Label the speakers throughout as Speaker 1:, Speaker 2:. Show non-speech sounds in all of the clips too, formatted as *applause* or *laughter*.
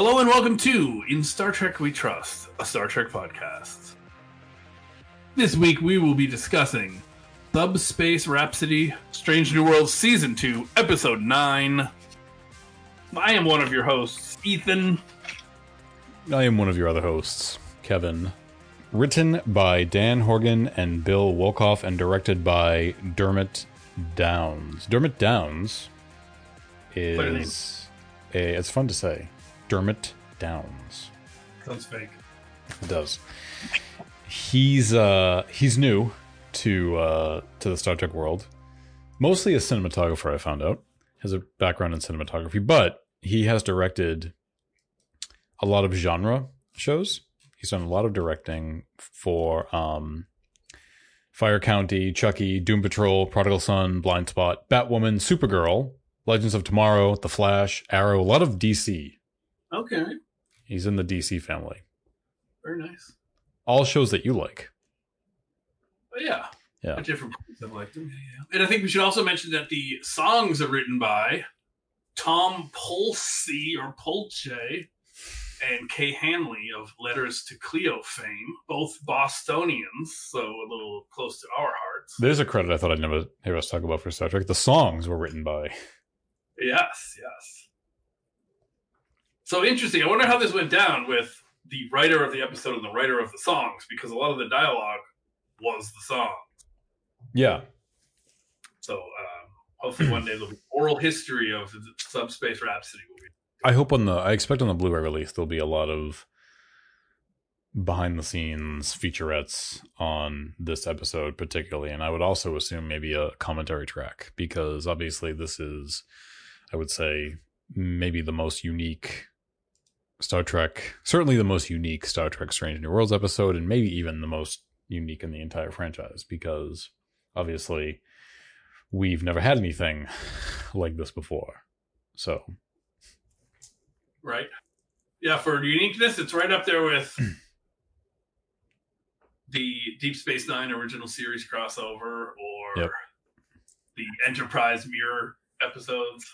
Speaker 1: Hello and welcome to In Star Trek We Trust, a Star Trek podcast. This week we will be discussing Subspace Rhapsody, Strange New Worlds Season 2, Episode 9. I am one of your hosts, Ethan.
Speaker 2: I am one of your other hosts, Kevin. Written by Dan Horgan and Bill Wolkoff and directed by Dermott Downs. Dermott Downs is a it's fun to say. Dermott Downs.
Speaker 1: Sounds fake.
Speaker 2: It does. He's uh he's new to uh to the Star Trek world. Mostly a cinematographer, I found out. Has a background in cinematography, but he has directed a lot of genre shows. He's done a lot of directing for um Fire Country, Chucky, Doom Patrol, Prodigal Son, Blind Spot, Batwoman, Supergirl, Legends of Tomorrow, The Flash, Arrow, a lot of DC.
Speaker 1: Okay,
Speaker 2: He's in the DC family.
Speaker 1: very nice.
Speaker 2: All shows that you like.
Speaker 1: But yeah,
Speaker 2: Yeah.
Speaker 1: at different points I've liked them. Yeah, yeah. And I think we should also mention that the songs are written by Tom Polsey or Polche and Kay Hanley of Letters to Cleo fame, both Bostonians, so a little close to our hearts.
Speaker 2: There's a credit I thought I'd never hear us talk about for Star Trek. The songs were written by.
Speaker 1: Yes, yes. So interesting. I wonder how this went down with the writer of the episode and the writer of the songs, because a lot of the dialogue was the song.
Speaker 2: Yeah.
Speaker 1: So um, hopefully one day there'll be oral history of the Subspace Rhapsody movie.
Speaker 2: I hope on the I expect on the Blu-ray release there'll be a lot of behind the scenes featurettes on this episode particularly and I would also assume maybe a commentary track because obviously this is I would say maybe the most unique Star Trek certainly the most unique Star Trek Strange New Worlds episode and maybe even the most unique in the entire franchise because obviously we've never had anything *laughs* like this before. So
Speaker 1: Right? Yeah, for uniqueness, it's right up there with *clears throat* the Deep Space Nine original series crossover or
Speaker 2: Yep.
Speaker 1: the Enterprise Mirror episodes.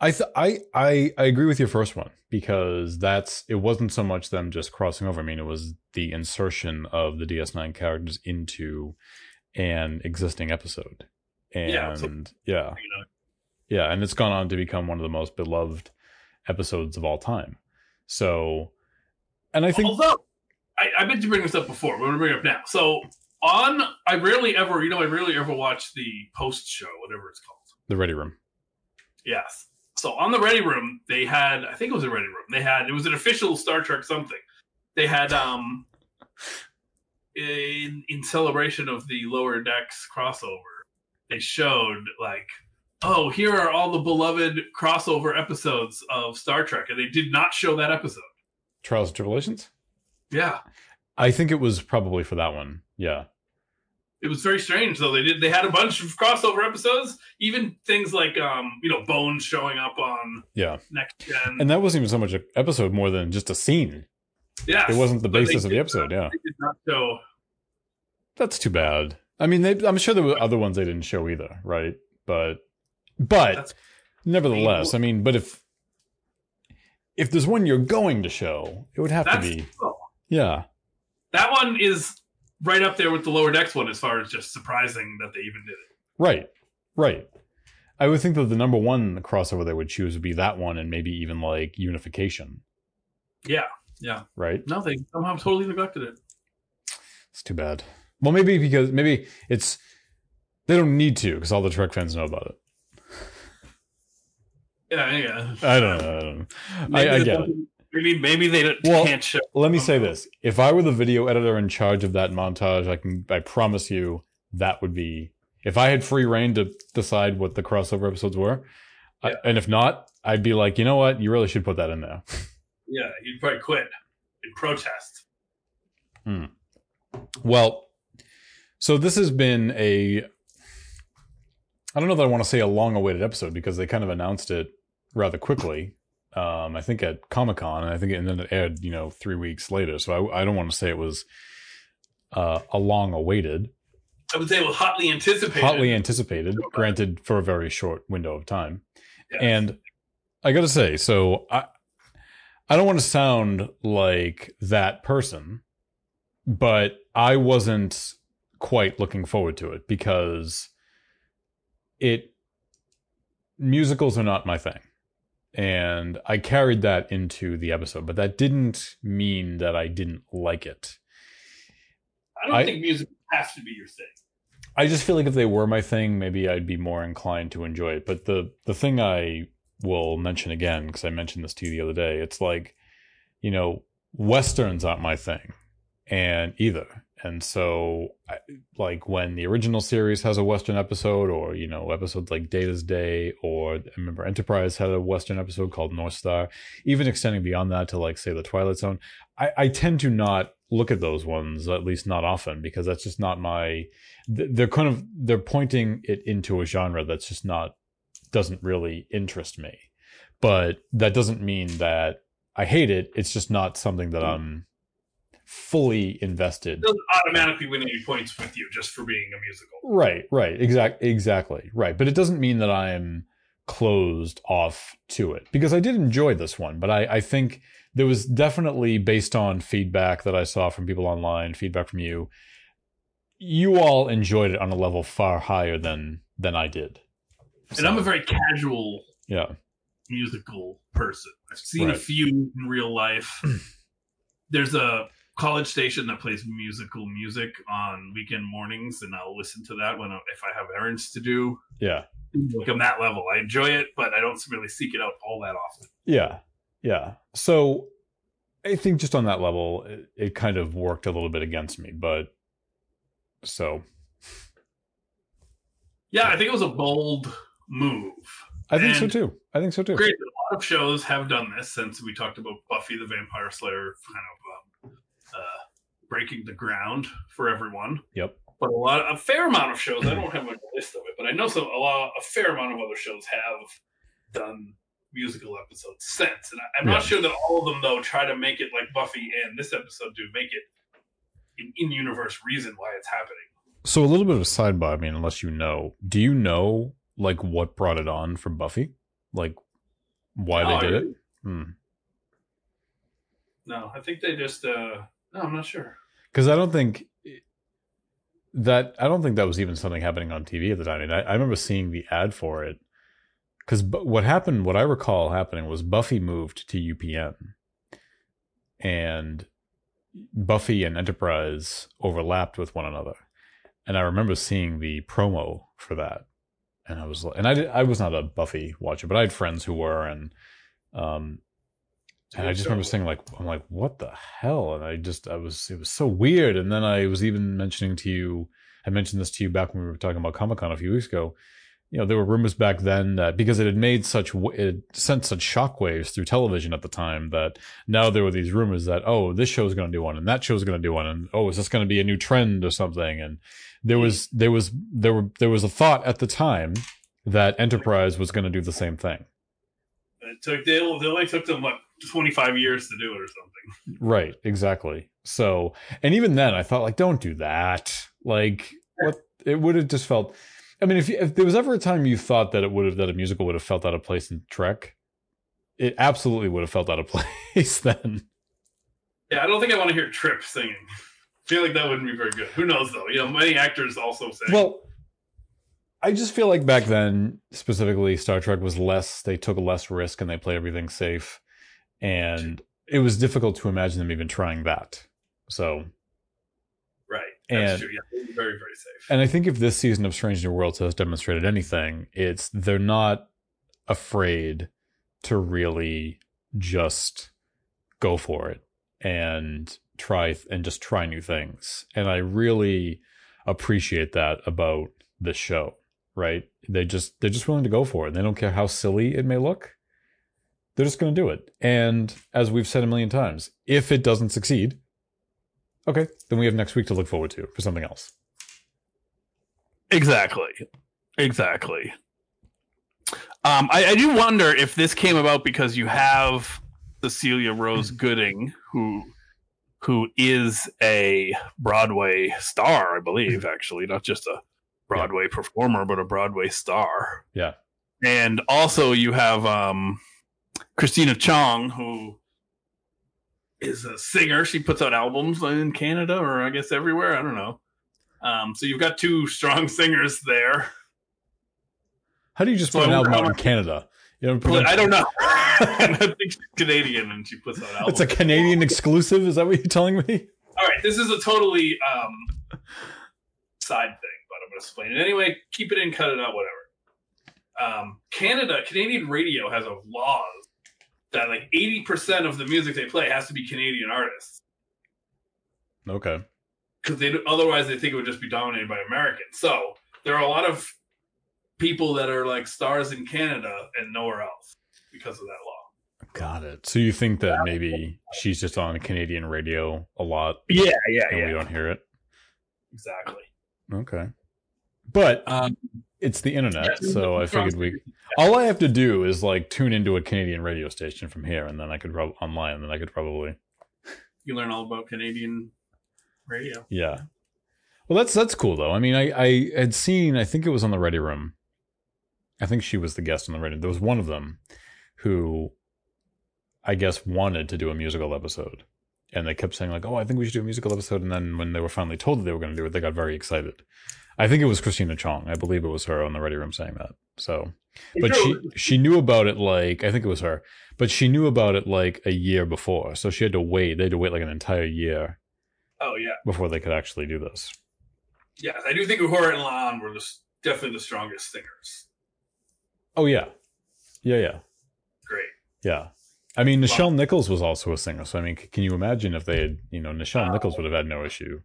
Speaker 2: I th- I I I agree with your first one because that's it wasn't so much them just crossing over. I mean, it was the insertion of the DS9 characters into an existing episode, and
Speaker 1: Yeah,
Speaker 2: yeah,
Speaker 1: so-
Speaker 2: yeah,
Speaker 1: You know,
Speaker 2: yeah, and it's gone on to become one of the most beloved episodes of all time. So, and I think
Speaker 1: Although I, I meant to bring this up before, but I'm gonna bring it up now. So on, I rarely ever, you know, I rarely ever watch the post show, whatever it's called.
Speaker 2: the Ready Room.
Speaker 1: Yes. So on the Ready Room, they had, I think it was a Ready Room. They had, it was an official Star Trek something. They had, um, in in celebration of the Lower Decks crossover, they showed like, oh, here are all the beloved crossover episodes of Star Trek, and they did not show that episode.
Speaker 2: Trials and Tribulations.
Speaker 1: Yeah.
Speaker 2: I think it was probably for that one. Yeah.
Speaker 1: It was very strange though. They did they had a bunch of crossover episodes, even things like um, you know, Bones showing up on
Speaker 2: Yeah.
Speaker 1: next gen.
Speaker 2: And that wasn't even so much an episode more than just a scene.
Speaker 1: yeah,
Speaker 2: It wasn't the basis of the episode. Yeah.
Speaker 1: They did not show.
Speaker 2: That's too bad. I mean, they, I'm sure there were other ones they didn't show either, right? But, but
Speaker 1: That's
Speaker 2: nevertheless, I mean, but if if there's one you're going to show, it would have to be,
Speaker 1: oh,
Speaker 2: yeah,
Speaker 1: that one is right up there with the lower decks one as far as just surprising that they even did it.
Speaker 2: right, right. I would think that the number one crossover they would choose would be that one, and maybe even like Unification,
Speaker 1: Yeah, yeah.
Speaker 2: right?
Speaker 1: No, they somehow totally neglected it.
Speaker 2: It's too bad. Well, maybe because maybe it's they don't need to because all the Trek fans know about it.
Speaker 1: Yeah, yeah.
Speaker 2: I don't know. I, don't know. I, I get it.
Speaker 1: Maybe maybe they don't-
Speaker 2: Well,
Speaker 1: can't show.
Speaker 2: Let me say this: if I were the video editor in charge of that montage, I can I promise you that would be if I had free reign to decide what the crossover episodes were, I- and if not, I'd be like, you know what, you really should put that in there. *laughs*
Speaker 1: Yeah, you'd probably quit in protest. Hmm.
Speaker 2: Well, so this has been a I don't know that I want to say a long-awaited episode because they kind of announced it rather quickly. Um, I think at Comic Con, and I think it, and then it aired, you know, three weeks later. So I, I don't want to say it was uh, a long-awaited.
Speaker 1: I would say it was hotly anticipated.
Speaker 2: hotly anticipated, granted for a very short window of time.
Speaker 1: Yeah.
Speaker 2: And I got to say, so I I don't want to sound like that person, but I wasn't quite looking forward to it because it musicals are not my thing. And I carried that into the episode, but that didn't mean that I didn't like it.
Speaker 1: I don't
Speaker 2: I-
Speaker 1: think music has to be your thing.
Speaker 2: I just feel like if they were my thing, maybe I'd be more inclined to enjoy it. But the the thing I will mention again because I mentioned this to you the other day, it's like, you know, westerns aren't my thing, and either. And so, like when the original series has a western episode, or you know, episodes like Data's Day, or I remember Enterprise had a western episode called North Star. Even extending beyond that to like say the Twilight Zone, I, I tend to not look at those ones at least not often because that's just not my they're kind of they're pointing it into a genre that's just not doesn't really interest me but that doesn't mean that i hate it it's just not something that hmm. i'm fully invested
Speaker 1: It doesn't automatically win any points with you just for being a musical.
Speaker 2: right right exact exactly right but it doesn't mean that i'm closed off to it because i did enjoy this one but i i think there was definitely based on feedback that i saw from people online feedback from you you all enjoyed it on a level far higher than than i did
Speaker 1: And I'm a very casual
Speaker 2: yeah
Speaker 1: musical person. I've seen a few in real life. *clears throat* There's a college station that plays musical music on weekend mornings, and I'll listen to that when I, if I have errands to do.
Speaker 2: yeah
Speaker 1: Like I'm that level. I enjoy it, but I don't really seek it out all that often.
Speaker 2: Yeah. Yeah. So I think just on that level, it, it kind of worked a little bit against me. But so
Speaker 1: Yeah, I think it was a bold move.
Speaker 2: I think so too. I think so too.
Speaker 1: Great. A lot of shows have done this since we talked about Buffy the Vampire Slayer kind of um, uh, breaking the ground for everyone.
Speaker 2: Yep.
Speaker 1: But a lot, a fair amount of shows. I don't have a list of it, but I know some a lot, a fair amount of other shows have done musical episodes since. And I, I'm
Speaker 2: Yeah.
Speaker 1: not sure that all of them though try to make it like Buffy and this episode do make it an in-universe reason why it's happening.
Speaker 2: So a little bit of a sidebar. I mean, unless you know, do you know like what brought it on from Buffy? Like why
Speaker 1: No,
Speaker 2: they did
Speaker 1: I-
Speaker 2: it? Hmm.
Speaker 1: No, I think they just. uh No, I'm not sure.
Speaker 2: Because I don't think that I don't think that was even something happening on TV at the time. I mean, I, I remember seeing the ad for it. Because what happened, what I recall happening was Buffy moved to UPN, and Buffy and Enterprise overlapped with one another. And I remember seeing the promo for that, and I was and I did, I was not a Buffy watcher, but I had friends who were, and um, and I just remember saying like, I'm like, what the hell? And I just, I was, it was so weird. And then I was even mentioning to you, I mentioned this to you back when we were talking about Comic Con a few weeks ago. You know, there were rumors back then that because it had made such, it sent such shockwaves through television at the time that now there were these rumors that, oh, this show's going to do one and that show's going to do one. And oh, is this going to be a new trend or something? And there was, there was, there were, there was a thought at the time that Enterprise was going to do the same thing.
Speaker 1: It took they, they only took them what 25 years to do it or something.
Speaker 2: Right, exactly. So, and even then, I thought like, don't do that. Like, what? It would have just felt. I mean, if if there was ever a time you thought that it would have that a musical would have felt out of place in Trek, it absolutely would have felt out of *laughs* place then.
Speaker 1: Yeah, I don't think I want to hear Trip singing. I feel like that wouldn't be very good. Who knows though? You know, many actors also sing.
Speaker 2: Well, I just feel like back then, specifically, Star Trek was less. They took less risk and they played everything safe, and it was difficult to imagine them even trying that. So,
Speaker 1: right. That's
Speaker 2: and-
Speaker 1: true. Yeah, very very safe.
Speaker 2: And I think if this season of Strange New Worlds has demonstrated anything, it's they're not afraid to really just go for it and try and just try new things. And I really appreciate that about this show, right? They just they're just willing to go for it. They don't care how silly it may look. They're just going to do it. And as we've said a million times, if it doesn't succeed, okay, then we have next week to look forward to for something else.
Speaker 1: Exactly. Exactly. Um, I, I do wonder if this came about because you have Cecilia Rose *laughs* Gooding, who who is a Broadway star, I believe, *laughs* actually, not just a Broadway performer, but a Broadway star.
Speaker 2: Yeah.
Speaker 1: And also you have um, Christina Chong, who is a singer. She puts out albums in Canada or I guess everywhere. I don't know. Um, so you've got two strong *laughs* singers there.
Speaker 2: How do you just
Speaker 1: So
Speaker 2: put an album out in Canada? You know,
Speaker 1: I don't know. *laughs* I think she's Canadian and she puts out albums.
Speaker 2: it's a Canadian exclusive. Is that what you're telling me?
Speaker 1: All right, this is a totally um, side thing, but I'm going to explain it anyway. Keep it in, cut it out, whatever. Um, Canada, Canadian radio has a law that like 80% of the music they play has to be Canadian artists
Speaker 2: Okay.
Speaker 1: because they otherwise they think it would just be dominated by Americans. So there are a lot of people that are like stars in Canada and nowhere else because of that law.
Speaker 2: Got it. So you think that maybe she's just on Canadian radio a lot
Speaker 1: Yeah, yeah,
Speaker 2: and we don't hear it?
Speaker 1: exactly.
Speaker 2: Okay. But
Speaker 1: Um,
Speaker 2: it's the internet, so I figured we *laughs* all I have to do is like tune into a Canadian radio station from here and then I could prob online and then I could probably
Speaker 1: you learn all about Canadian radio.
Speaker 2: Yeah. Well, that's that's cool though. I mean, I I had seen. I think it was on the Ready Room. I think she was the guest on the Ready. There was one of them who, I guess, wanted to do a musical episode, and they kept saying like, "Oh, I think we should do a musical episode." And then when they were finally told that they were going to do it, they got very excited. I think it was Christina Chong. I believe it was her on the Ready Room saying that. So, but she she knew about it like I think it was her, but she knew about it like a year before. So she had to wait. They had to wait like an entire year
Speaker 1: Oh yeah.
Speaker 2: before they could actually do this.
Speaker 1: Yes, I do think Uhura and La'an were the, definitely the strongest singers.
Speaker 2: Oh yeah, yeah, yeah,
Speaker 1: Great.
Speaker 2: yeah. I mean, Nichelle Nichols was also a singer, so I mean, c- can you imagine if they had, you know, Nichelle Nichols would have had no issue.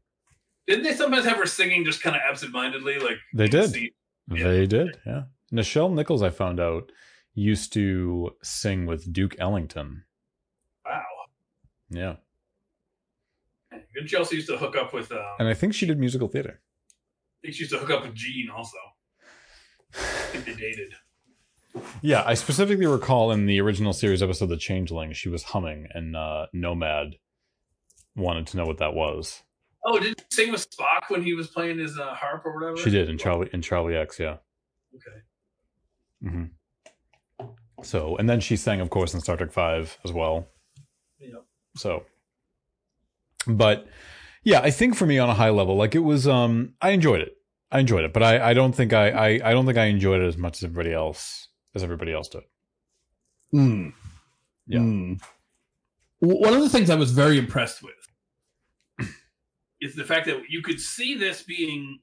Speaker 1: Didn't they sometimes have her singing just kind of absentmindedly? Like
Speaker 2: They did.
Speaker 1: Yeah.
Speaker 2: They did, yeah. Nichelle Nichols, I found out, used to sing with Duke Ellington.
Speaker 1: Wow.
Speaker 2: Yeah,
Speaker 1: Didn't she also used to hook up with? Um,
Speaker 2: and I think she did musical theater.
Speaker 1: I think she used to hook up with Gene also. I think they dated.
Speaker 2: Yeah, I specifically recall in the original series episode, The Changeling, she was humming, and uh, Nomad wanted to know what that was.
Speaker 1: Oh, did she sing with Spock when he was playing his uh, harp or whatever?
Speaker 2: She did in Charlie in Charlie X, yeah.
Speaker 1: Okay.
Speaker 2: hmm So, and then she sang, of course, in Star Trek Five as well.
Speaker 1: Yeah.
Speaker 2: So, but yeah, I think for me on a high level, like it was, um, I enjoyed it. I enjoyed it, but I, I don't think I, I, I don't think I enjoyed it as much as everybody else, as everybody else did.
Speaker 1: Mm.
Speaker 2: Yeah.
Speaker 1: Mm. One of the things I was very impressed with is the fact that you could see this being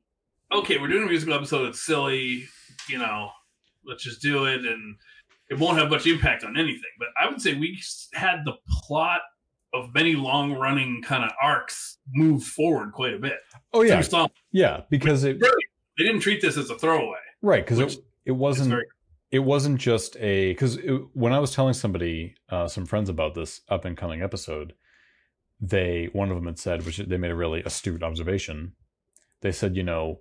Speaker 1: okay. We're doing a musical episode. It's silly, you know. Let's just do it, and it won't have much impact on anything. But I would say we had the plot of many long-running kind of arcs move forward quite a bit.
Speaker 2: Oh yeah, yeah, because it,
Speaker 1: They didn't treat this as a throwaway.
Speaker 2: right, because it, it wasn't,
Speaker 1: very
Speaker 2: it wasn't just a because when I was telling somebody, uh, some friends about this up and coming episode, they one of them had said, which they made a really astute observation. They said, you know,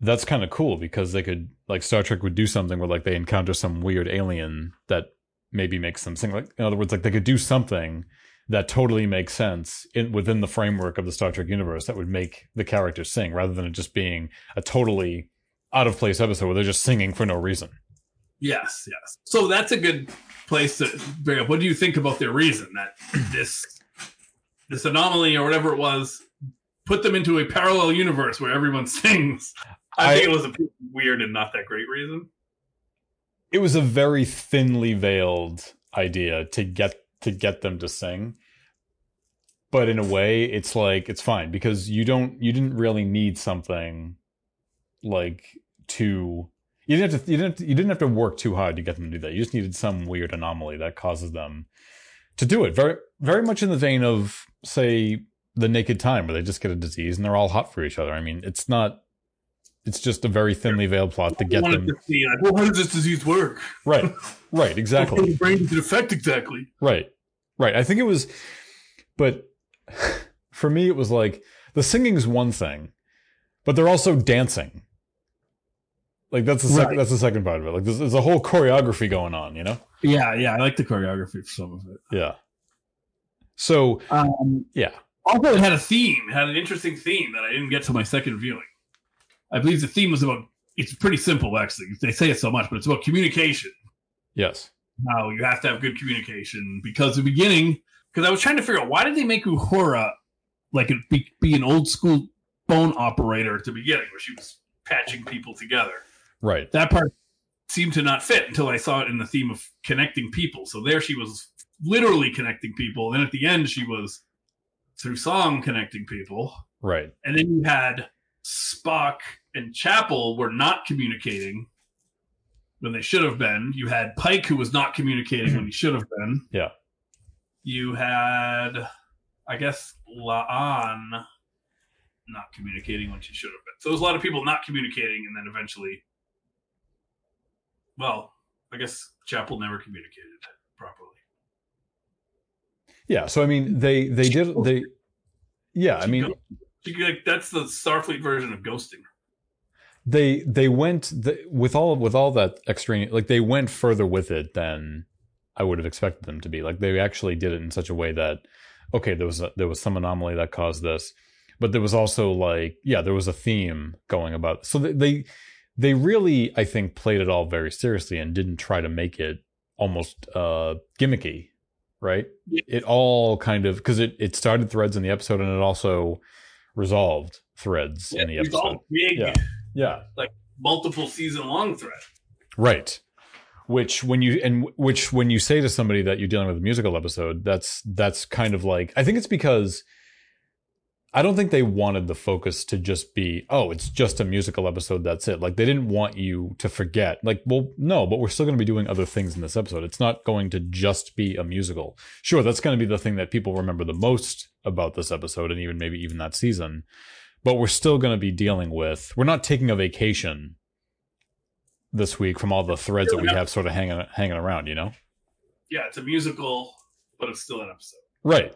Speaker 2: that's kind of cool because they could like Star Trek would do something where like they encounter some weird alien that maybe makes them sing. Like in other words, like they could do something that totally makes sense in within the framework of the Star Trek universe that would make the characters sing rather than it just being a totally out of place episode where they're just singing for no reason.
Speaker 1: Yes, yes. So that's a good place to bring up. What do you think about their reason that this this anomaly or whatever it was put them into a parallel universe where everyone *laughs* sings? I,
Speaker 2: I-
Speaker 1: think it was a weird and not that great reason.
Speaker 2: it was a very thinly veiled idea to get to get them to sing but in a way it's like it's fine because you don't you didn't really need something like to you didn't have to you didn't have to, you didn't have to work too hard to get them to do that you just needed some weird anomaly that causes them to do it very very much in the vein of say the naked time where they just get a disease and they're all hot for each other i mean it's not it's just a very thinly veiled plot to get them
Speaker 1: to see, like, well, how does this disease work?
Speaker 2: right right *laughs* exactly
Speaker 1: of brain does it affect exactly?
Speaker 2: Right. Right. I think it was but *laughs* for me it was like the singing's one thing, but they're also dancing. Like that's the second
Speaker 1: Right.
Speaker 2: that's the second part of it. Like there's, there's a whole choreography going on, you know?
Speaker 1: Yeah, yeah. I like the choreography for some of it.
Speaker 2: Yeah. So
Speaker 1: Um,
Speaker 2: yeah.
Speaker 1: also, it had a theme. It had an interesting theme that I didn't get to my second viewing. I believe the theme was about. It's pretty simple, actually. They say it so much, but it's about communication.
Speaker 2: Yes.
Speaker 1: how you have to have good communication because the beginning. Because I was trying to figure out why did they make Uhura like it be, be an old school phone operator at the beginning where she was patching people together.
Speaker 2: Right.
Speaker 1: That part seemed to not fit until I saw it in the theme of connecting people. So there she was literally connecting people. Then at the end she was through song connecting people.
Speaker 2: Right.
Speaker 1: And then you had Spock and Chapel were not communicating when they should have been. You had Pike who was not communicating when he *clears throat* should have been.
Speaker 2: Yeah.
Speaker 1: You had, I guess, La'an not communicating when she should have been. So there's a lot of people not communicating, and then eventually, well, I guess Chapel never communicated properly.
Speaker 2: Yeah. So I mean, they they did they. Yeah, I mean,
Speaker 1: like, that's the Starfleet version of ghosting.
Speaker 2: they they went the, with all with all that extraneous like they went further with it than I would have expected them to be. Like they actually did it in such a way that okay, there was a, there was some anomaly that caused this, but there was also like yeah, there was a theme going about. So they they, they really I think played it all very seriously and didn't try to make it almost uh gimmicky, right?
Speaker 1: Yeah.
Speaker 2: It all kind of because it it started threads in the episode and it also resolved threads in the episode.
Speaker 1: big,
Speaker 2: Yeah. Yeah.
Speaker 1: Like multiple season long thread.
Speaker 2: Right. Which when you and which when you say to somebody that you're dealing with a musical episode, that's that's kind of like I think it's because I don't think they wanted the focus to just be, oh, it's just a musical episode, that's it. Like they didn't want you to forget. Like, well, no, but we're still going to be doing other things in this episode. It's not going to just be a musical. Sure, that's going to be the thing that people remember the most about this episode and even maybe even that season. But we're still going to be dealing with we're not taking a vacation this week from all the threads that we have sort of hanging hanging around, you know?
Speaker 1: Yeah, it's a musical, but it's still an episode.
Speaker 2: Right.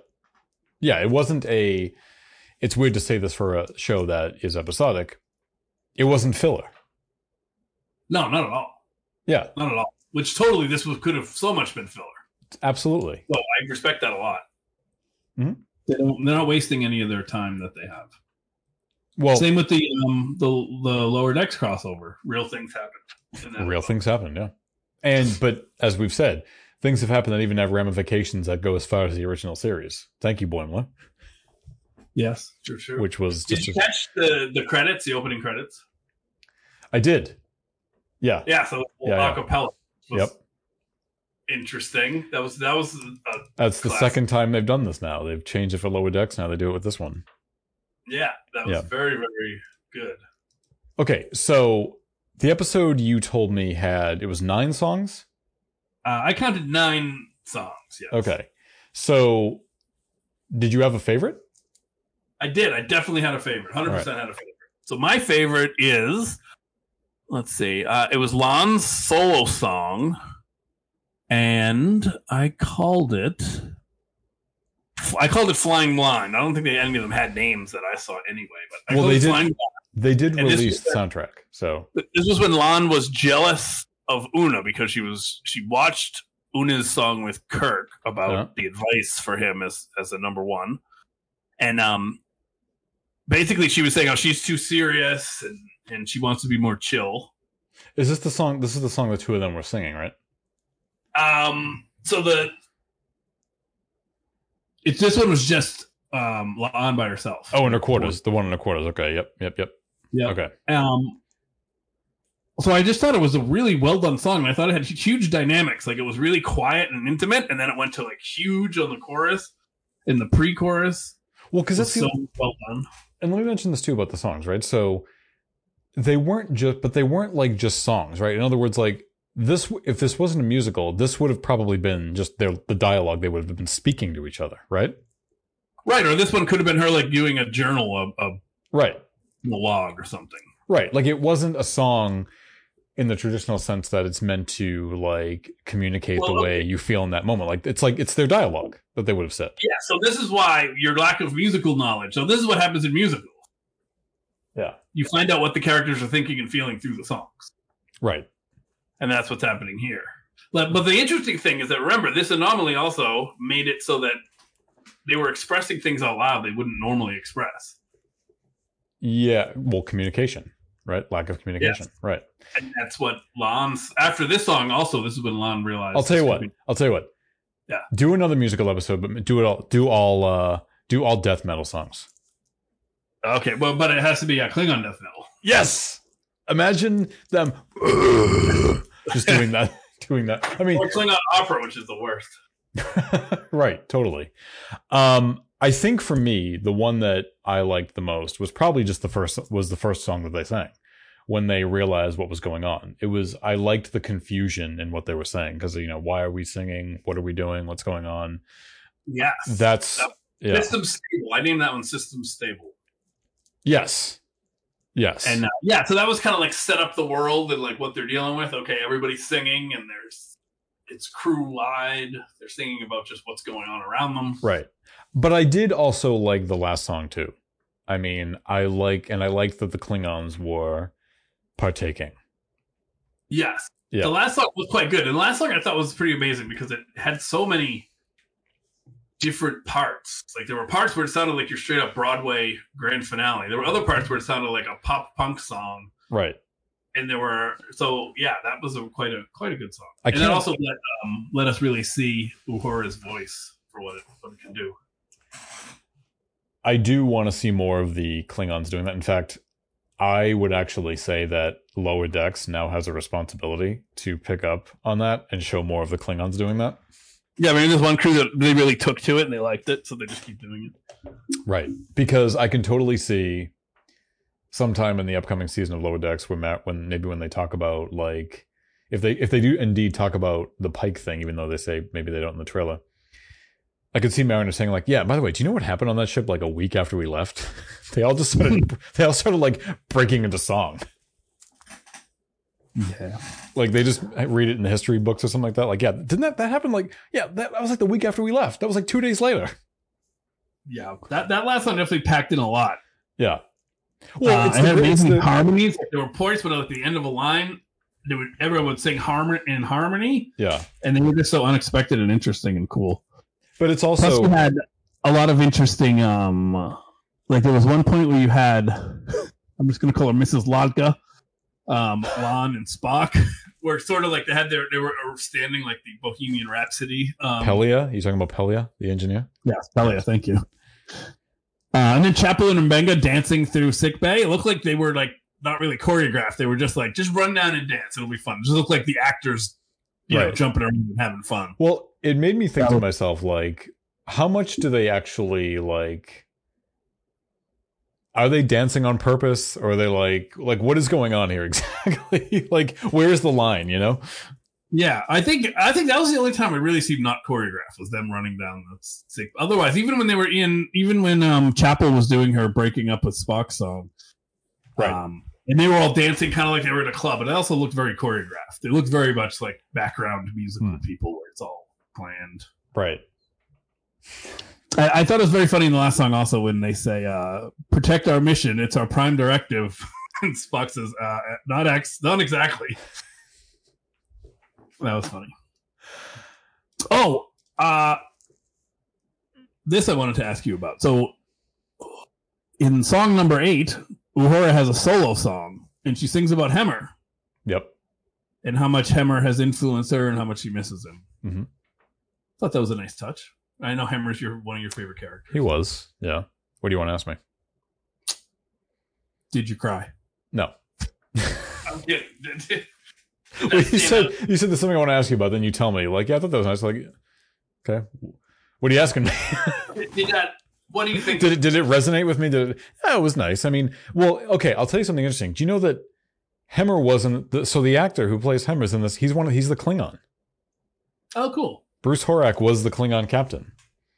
Speaker 2: Yeah, it wasn't a it's weird to say this for a show that is episodic. It wasn't filler.
Speaker 1: No, not at all.
Speaker 2: Yeah,
Speaker 1: Not at all. Which totally this was could have so much been filler.
Speaker 2: absolutely.
Speaker 1: So I respect that a lot.
Speaker 2: Mhm.
Speaker 1: They don't, they're not wasting any of their time that they have.
Speaker 2: Well,
Speaker 1: Same with the um the the lower decks crossover. Real things happen.
Speaker 2: real things happen, yeah. And but as we've said, things have happened that even have ramifications that go as far as the original series. Thank you, Boimler,
Speaker 1: Yes, true, true.
Speaker 2: which was
Speaker 1: Did
Speaker 2: just
Speaker 1: you
Speaker 2: a,
Speaker 1: catch the the credits, the opening credits?
Speaker 2: I did. Yeah.
Speaker 1: Yeah, so
Speaker 2: Yeah, yeah.
Speaker 1: acapella was
Speaker 2: Yep.
Speaker 1: interesting. That was that was uh,
Speaker 2: That's the second time they've done this now. They've changed it for lower decks. Now they do it with this one.
Speaker 1: yeah, that was
Speaker 2: Yeah.
Speaker 1: very very good.
Speaker 2: Okay, so the episode you told me had it was nine songs.
Speaker 1: Uh, I counted nine songs. Yes.
Speaker 2: Okay, so did you have a favorite?
Speaker 1: I did. I definitely had a favorite. Hundred percent had a favorite. So my favorite is, let's see, uh, it was La'an's solo song, and I called it. I called it Flying Blind. I don't think they, any of them had names that I saw anyway. But I
Speaker 2: Well,
Speaker 1: called
Speaker 2: they
Speaker 1: it
Speaker 2: did- They did
Speaker 1: And
Speaker 2: release the soundtrack, so
Speaker 1: This was when La'an was jealous of Una because she was she watched Una's song with Kirk about
Speaker 2: Yeah.
Speaker 1: the advice for him as as a number one, and um, basically she was saying "Oh, she's too serious and and she wants to be more chill.
Speaker 2: is this the song? This is the song the two of them were singing, right?
Speaker 1: Um, so the it's this one was just um La'an by herself.
Speaker 2: Oh, in her quarters, the one in her quarters. Okay, yep, yep, yep.
Speaker 1: Yeah.
Speaker 2: Okay,
Speaker 1: Um, so I just thought it was a really well done song. And I thought it had huge dynamics. Like it was really quiet and intimate, and then it went to like huge on the chorus, in the pre-chorus.
Speaker 2: well, because that's
Speaker 1: so well done.
Speaker 2: And let me mention this too about the songs, right? So they weren't just, but they weren't like just songs, right? In other words, like this, if this wasn't a musical, this would have probably been just their the dialogue they would have been speaking to each other, right?
Speaker 1: Right, or this one could have been her like doing a journal, a, a
Speaker 2: Right,
Speaker 1: log or something.
Speaker 2: right. Like it wasn't a song in the traditional sense that it's meant to like communicate the
Speaker 1: Well,
Speaker 2: way you feel in that moment. Like it's like it's their dialogue that they would have said.
Speaker 1: Yeah, so this is why your lack of musical knowledge. So this is what happens in musicals.
Speaker 2: Yeah.
Speaker 1: You find out what the characters are thinking and feeling through the songs.
Speaker 2: Right.
Speaker 1: And that's what's happening here. But, but the interesting thing is that remember, this anomaly also made it so that they were expressing things out loud they wouldn't normally express.
Speaker 2: Yeah. Well, communication. Right? Lack of communication,
Speaker 1: Yes.
Speaker 2: right?
Speaker 1: and that's what La'an's after this song. Also, this is when La'an realized.
Speaker 2: I'll tell you what.
Speaker 1: be-
Speaker 2: I'll tell you what.
Speaker 1: Yeah.
Speaker 2: Do another musical episode, but do it all. Do all. uh Do all death metal songs.
Speaker 1: Okay, well, but it has to be a Klingon death metal.
Speaker 2: Yes. Imagine them *laughs* just doing that. *laughs* Doing that. I mean,
Speaker 1: Or Klingon opera, which is the worst. *laughs*
Speaker 2: right. Totally. Um, I think for me, the one that I liked the most was probably just the first was the first song that they sang when they realized what was going on. It was I liked the confusion in what they were saying because you know why are we singing? What are we doing? What's going on?
Speaker 1: Yes.
Speaker 2: That's
Speaker 1: That-
Speaker 2: yeah.
Speaker 1: System stable. I named that one System Stable.
Speaker 2: Yes. Yes.
Speaker 1: And uh, yeah, so that was kind of like set up the world and like what they're dealing with. Okay, everybody's singing and there's it's crew wide. They're singing about just what's going on around them.
Speaker 2: right. But I did also like the last song too. I mean, I like and I like that the Klingons were partaking.
Speaker 1: Yes.
Speaker 2: Yeah.
Speaker 1: The last song was quite good. And the last song I thought was pretty amazing because it had so many different parts. Like there were parts where it sounded like your straight up Broadway grand finale. There were other parts where it sounded like a pop punk song.
Speaker 2: Right.
Speaker 1: And there were so yeah, that was a quite a quite a good song.
Speaker 2: I
Speaker 1: and that also let um, let us really see Uhura's voice for what it what it can do.
Speaker 2: I do want to see more of the Klingons doing that. In fact, I would actually say that Lower Decks now has a responsibility to pick up on that and show more of the Klingons doing that.
Speaker 1: Yeah, I mean there's one crew that they really took to it and they liked it, so they just keep doing it.
Speaker 2: Right. Because I can totally see sometime in the upcoming season of Lower Decks when Matt, when maybe when they talk about like if they if they do indeed talk about the Pike thing, even though they say maybe they don't in the trailer. I could see Mariner saying like, "Yeah, by the way, do you know what happened on that ship like a week after we left? *laughs* they all just started *laughs* they all started like breaking into song.
Speaker 1: Yeah.
Speaker 2: Like they just read it in the history books or something like that. Like, yeah, didn't that that happen? Like, yeah, that, that was like the week after we left. That was like two days later.
Speaker 1: Yeah. That that last one definitely packed in a lot.
Speaker 2: Yeah.
Speaker 1: Well,
Speaker 2: it's
Speaker 1: Uh, and
Speaker 2: the- it's
Speaker 1: amazing
Speaker 2: the-
Speaker 1: harmonies. There were points when at the end of a line, they would everyone would sing harmony in harmony,
Speaker 2: yeah,
Speaker 1: and they were just so unexpected and interesting and cool.
Speaker 2: But it's also
Speaker 1: we had a lot of interesting. um Like there was one point where you had, *laughs* I'm just going to call her Mrs. Lodka, um, La'an and Spock, *laughs* where sort of like they had their they were standing like the Bohemian Rhapsody. Um,
Speaker 2: Pelia. You talking about Pelia, the engineer?
Speaker 1: Yeah, Pelia, thank you. Uh, and then Chapel and M'Benga dancing through sick bay. It looked like they were like not really choreographed. They were just like, just run down and dance. It'll be fun. Just look like the actors, you know,
Speaker 2: Right.
Speaker 1: jumping around and having fun.
Speaker 2: Well, it made me think
Speaker 1: That
Speaker 2: to
Speaker 1: was-
Speaker 2: myself, like, how much do they actually like? Are they dancing on purpose, or are they like, like, what is going on here *laughs* exactly? like, where's the line? You know?
Speaker 1: Yeah, I think I think that was the only time I really seemed not choreographed was them running down the sick. Otherwise, even when they were in, even when um Chapel was doing her breaking up with Spock song,
Speaker 2: Right.
Speaker 1: Um, and they were all dancing kind of like they were in a club, but it also looked very choreographed. It looked very much like background music
Speaker 2: Hmm.
Speaker 1: with people where it's all planned.
Speaker 2: Right.
Speaker 1: I, I thought it was very funny in the last song also when they say uh, "protect our mission." It's our prime directive, *laughs* and Spock says, uh, "Not X, not exactly." That was funny. Oh, uh, this I wanted to ask you about. So, in song number eight, Uhura has a solo song, and she sings about Hemmer
Speaker 2: Yep.
Speaker 1: and how much Hemmer has influenced her and how much she misses him.
Speaker 2: Mhm.
Speaker 1: Thought that was a nice touch. I know Hemmer's your one of your favorite characters.
Speaker 2: He was. Yeah. What do you want to ask me?
Speaker 1: Did you cry?
Speaker 2: No.
Speaker 1: I'm. *laughs*
Speaker 2: Well, you said you said there's something I want to ask you about. Then you tell me, like, yeah, I thought that was nice. Like, okay, what are you asking me?
Speaker 1: Did that? What do you think?
Speaker 2: did it did it resonate with me? Did it? Yeah, it was nice. I mean, well, okay, I'll tell you something interesting. Do you know that Hemmer wasn't? The, so the actor who plays Hemmer's in this. He's one. Of, he's the Klingon.
Speaker 1: oh, cool.
Speaker 2: Bruce Horak was the Klingon captain.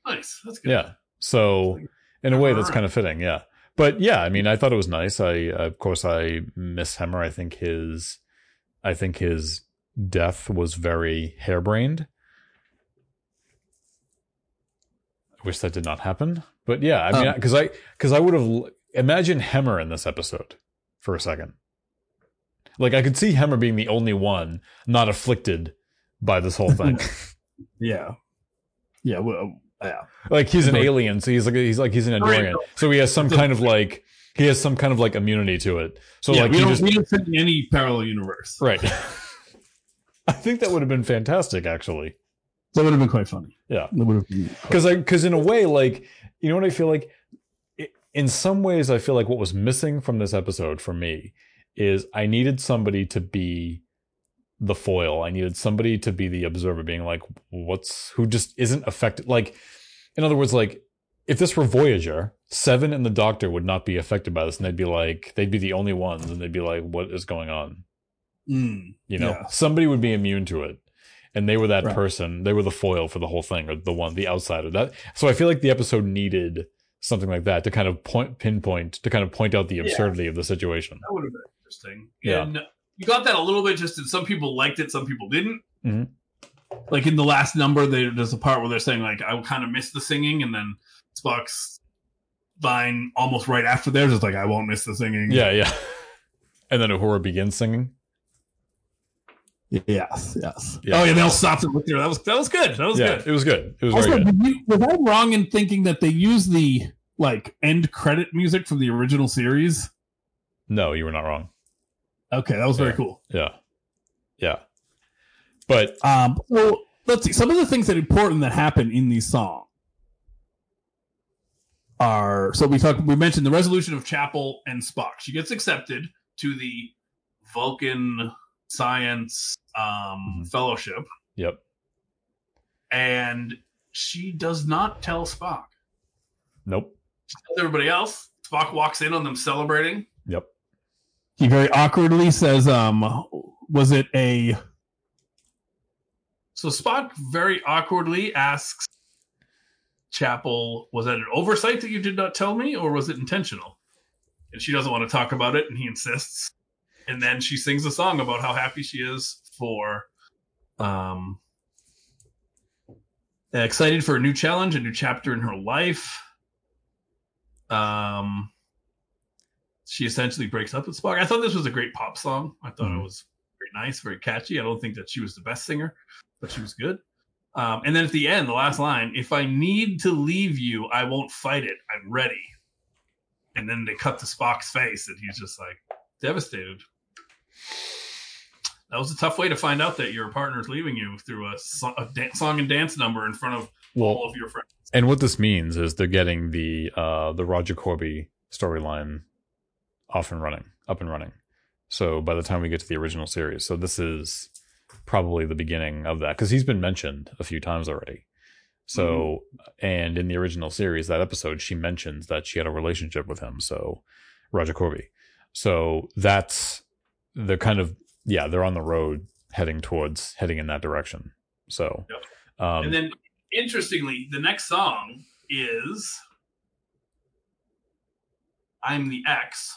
Speaker 1: Nice. That's good.
Speaker 2: Yeah. So in a way, that's kind of fitting. Yeah. But yeah, I mean, I thought it was nice. I, of course, I miss Hemmer. I think his, I think his death was very harebrained. I wish that did not happen. But yeah, I mean,
Speaker 1: Um,
Speaker 2: because I, because I would have imagine Hemmer in this episode for a second. Like I could see Hemmer being the only one not afflicted by this whole thing. *laughs* *laughs*
Speaker 1: Yeah. Yeah. Well, um, yeah.
Speaker 2: like he's an
Speaker 1: Like-
Speaker 2: alien, so he's like he's like he's an
Speaker 1: Right.
Speaker 2: Andorian. So he has some kind of like he has some kind of like immunity to it. So
Speaker 3: yeah,
Speaker 2: like
Speaker 3: we
Speaker 2: he
Speaker 3: don't,
Speaker 2: just
Speaker 3: we don't fit in any parallel universe.
Speaker 2: right. *laughs* I think that would have been fantastic, actually.
Speaker 3: That would have been quite funny.
Speaker 2: Yeah.
Speaker 3: That would have
Speaker 2: because I because in a way, like you know what I feel like. In some ways, I feel like what was missing from this episode for me is I needed somebody to be the foil. I needed somebody to be the observer, being like, "What's who just isn't affected?" Like, in other words, like if this were Voyager, Seven and the Doctor would not be affected by this, and they'd be like, they'd be the only ones, and they'd be like, "What is going on?"
Speaker 3: Mm,
Speaker 2: You know,
Speaker 3: Yeah.
Speaker 2: somebody would be immune to it. And they were that
Speaker 3: Right.
Speaker 2: person. They were the foil for the whole thing, or the one, the outsider. That so I feel like the episode needed something like that to kind of point, pinpoint, to kind of point out the absurdity of the situation.
Speaker 1: That would have been interesting.
Speaker 2: Yeah.
Speaker 1: And you got that a little bit just in some people liked it, some people didn't. Mm-hmm.
Speaker 3: like in the last number, they, there's a part where they're saying like I kind of miss the singing, and then Spock's line almost right after theirs is like I won't miss the singing.
Speaker 2: Yeah, yeah. And then Uhura begins singing.
Speaker 3: Yes. Yes.
Speaker 2: Yeah.
Speaker 3: Oh yeah. They'll stop and look there. That was that was good. That was
Speaker 2: yeah,
Speaker 3: good.
Speaker 2: it was good. It was
Speaker 3: Also,
Speaker 2: very good.
Speaker 3: you, was I wrong in thinking that they used the like end credit music from the original series?
Speaker 2: No, you were not wrong.
Speaker 3: Okay, that was very
Speaker 2: Yeah.
Speaker 3: cool.
Speaker 2: Yeah, yeah. But
Speaker 3: Um, so let's see. Some of the things that are important that happen in these songs are so we talked. We mentioned the resolution of Chapel and Spock. She gets accepted to the Vulcan Science um,
Speaker 2: Mhm.
Speaker 3: Fellowship,
Speaker 2: yep,
Speaker 1: And she does not tell Spock.
Speaker 2: nope,
Speaker 1: She tells everybody else. Spock walks in on them celebrating.
Speaker 3: He very awkwardly says, "Um, was it a
Speaker 1: So Spock very awkwardly asks Chapel, was that an oversight that you did not tell me, or was it intentional? And she doesn't want to talk about it, and he insists. And then she sings a song about how happy she is for um excited for a new challenge, a new chapter in her life. Um she essentially breaks up with Spock. I thought this was a great pop song. I thought
Speaker 2: Mhm.
Speaker 1: it was very nice, very catchy. I don't think that she was the best singer, but she was good. Um, and then at the end, the last line, if I need to leave you, I won't fight it. I'm ready. And then they cut to Spock's face, and he's just like devastated. That was a tough way to find out that your partner's leaving you through a, so- a dan- song and dance number in front of all of your friends.
Speaker 2: and what this means is they're getting the uh the Roger Korby storyline off and running, up and running. So by the time we get to the original series, so this is probably the beginning of that because he's been mentioned a few times already. So, and in the original series, that episode, she mentions that she had a relationship with him. So, Roger Korby. So that's they're kind of yeah, they're on the road heading towards heading in that direction. So, um,
Speaker 1: and then, interestingly, the next song is I'm the X,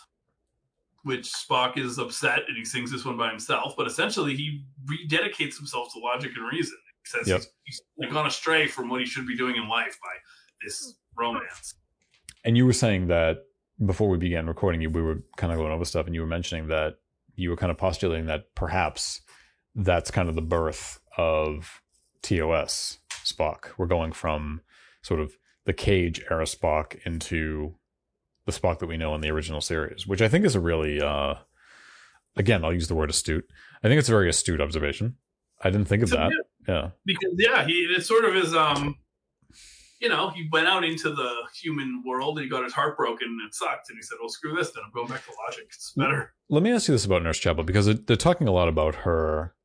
Speaker 1: which Spock is upset and he sings this one by himself. But essentially, he rededicates himself to logic and reason. He says
Speaker 2: Yep.
Speaker 1: he's, he's gone astray from what he should be doing in life by this romance.
Speaker 2: And you were saying that before we began recording, you we were kind of going over stuff, and you were mentioning that you were kind of postulating that perhaps that's kind of the birth of TOS Spock. We're going from sort of the Cage era Spock into the Spock that we know in the original series, which I think is a really, uh, again, I'll use the word astute. I think it's a very astute observation. I didn't think of
Speaker 1: So,
Speaker 2: that.
Speaker 1: yeah,
Speaker 2: Yeah.
Speaker 1: because yeah, he it sort of is um you know, he went out into the human world and he got his heart broken and it sucked and he said, Well screw this then I'm going back to logic. It's better.
Speaker 2: Let me ask you this about Nurse Chapel because they're talking a lot about her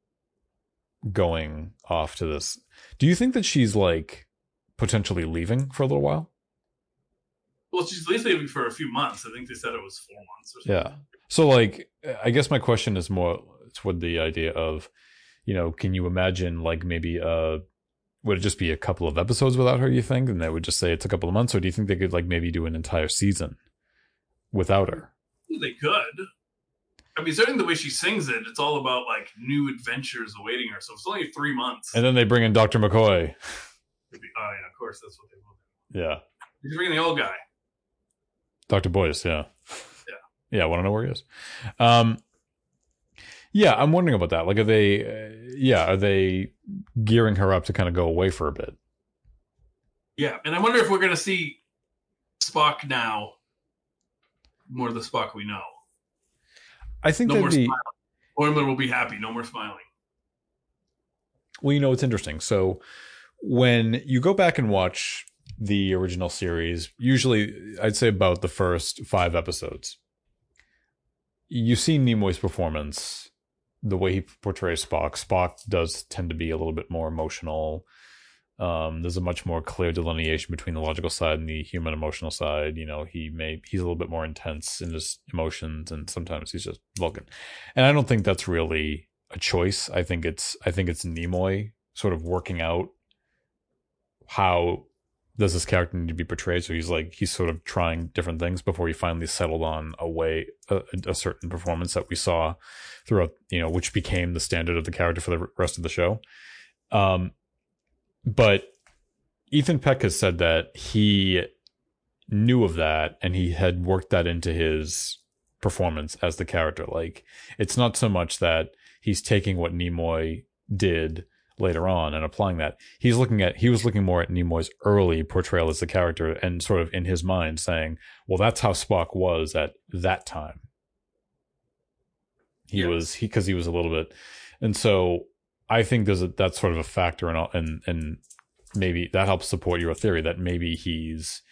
Speaker 2: going off to this. Do you think that she's like potentially leaving for a little while?
Speaker 1: Well, she's at least leaving for a few months. I think they said it was four months or something.
Speaker 2: Yeah. So, like, I guess my question is more toward the idea of, you know, can you imagine like maybe uh would it just be a couple of episodes without her? You think, and they would just say it's a couple of months, or do you think they could like maybe do an entire season without her?
Speaker 1: They could. I mean, certainly the way she sings it, it's all about like new adventures awaiting her. So it's only three months.
Speaker 2: And then they bring in Doctor McCoy. *laughs*
Speaker 1: oh yeah, of course that's what they will.
Speaker 2: Yeah.
Speaker 1: He's bringing the old guy.
Speaker 2: Dr. Boyce, yeah.
Speaker 1: Yeah.
Speaker 2: Yeah, I want to know where he is. Um, yeah, I'm wondering about that. Like, are they, uh, yeah, are they gearing her up to kind of go away for a bit?
Speaker 1: Yeah, and I wonder if we're going to see Spock now more of the Spock we know.
Speaker 2: I think
Speaker 1: No
Speaker 2: that'd
Speaker 1: more
Speaker 2: be
Speaker 1: smiling. Boimler will be happy. No more smiling.
Speaker 2: well, you know, it's interesting. So when you go back and watch the original series, usually I'd say about the first five episodes, you see Nimoy's performance, the way he portrays Spock. Spock does tend to be a little bit more emotional. Um, there's a much more clear delineation between the logical side and the human emotional side. You know, he may he's a little bit more intense in his emotions, and sometimes he's just Vulcan. And I don't think that's really a choice. I think it's I think it's Nimoy sort of working out how does this character need to be portrayed. So he's like he's sort of trying different things before he finally settled on a way a, a certain performance that we saw throughout. You know, which became the standard of the character for the rest of the show. Um, but Ethan Peck has said that he knew of that and he had worked that into his performance as the character. Like it's not so much that he's taking what Nimoy did later on and applying that. He's looking at he was looking more at Nimoy's early portrayal as the character and sort of in his mind saying, "Well, that's how Spock was at that time." He
Speaker 1: Yeah.
Speaker 2: was he because he was a little bit, and so I think there's a that's sort of a factor in all, and and maybe that helps support your theory that maybe he's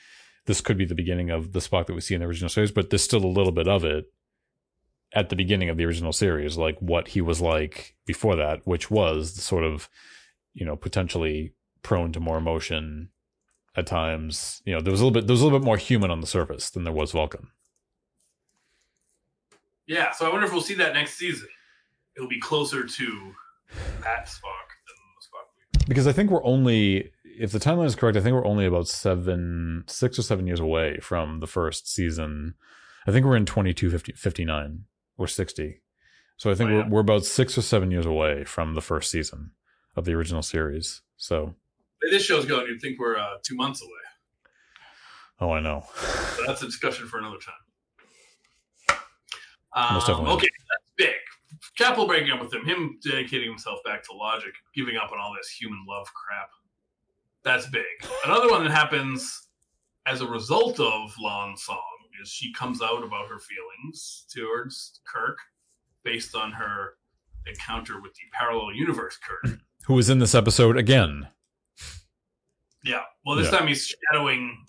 Speaker 2: this could be the beginning of the Spock that we see in the original series, but there's still a little bit of it at the beginning of the original series, like what he was like before that, which was sort of, you know, potentially prone to more emotion at times. You know, there was a little bit there was a little bit more human on the surface than there was Vulcan.
Speaker 1: Yeah, so I wonder if we'll see that next season. It'll be closer to that Spock than the Spock.
Speaker 2: Because I think we're only if the timeline is correct, I think we're only about seven six or seven years away from the first season. I think we're in 2250 59 or 60. So I think
Speaker 1: Oh, yeah.
Speaker 2: we're we're about six or seven years away from the first season of the original series. So
Speaker 1: This show's going. You'd think we're uh, two months away.
Speaker 2: oh I know.
Speaker 1: But that's a discussion for another time.
Speaker 2: Most
Speaker 1: Um,
Speaker 2: definitely.
Speaker 1: okay, that's big. Chapel breaking up with him, him dedicating himself back to logic, giving up on all this human love crap. That's big. Another one that happens as a result of La'an song is she comes out about her feelings towards Kirk based on her encounter with the parallel universe Kirk.
Speaker 2: Who was in this episode again?
Speaker 1: Yeah. Well, this
Speaker 2: Yeah.
Speaker 1: time he's shadowing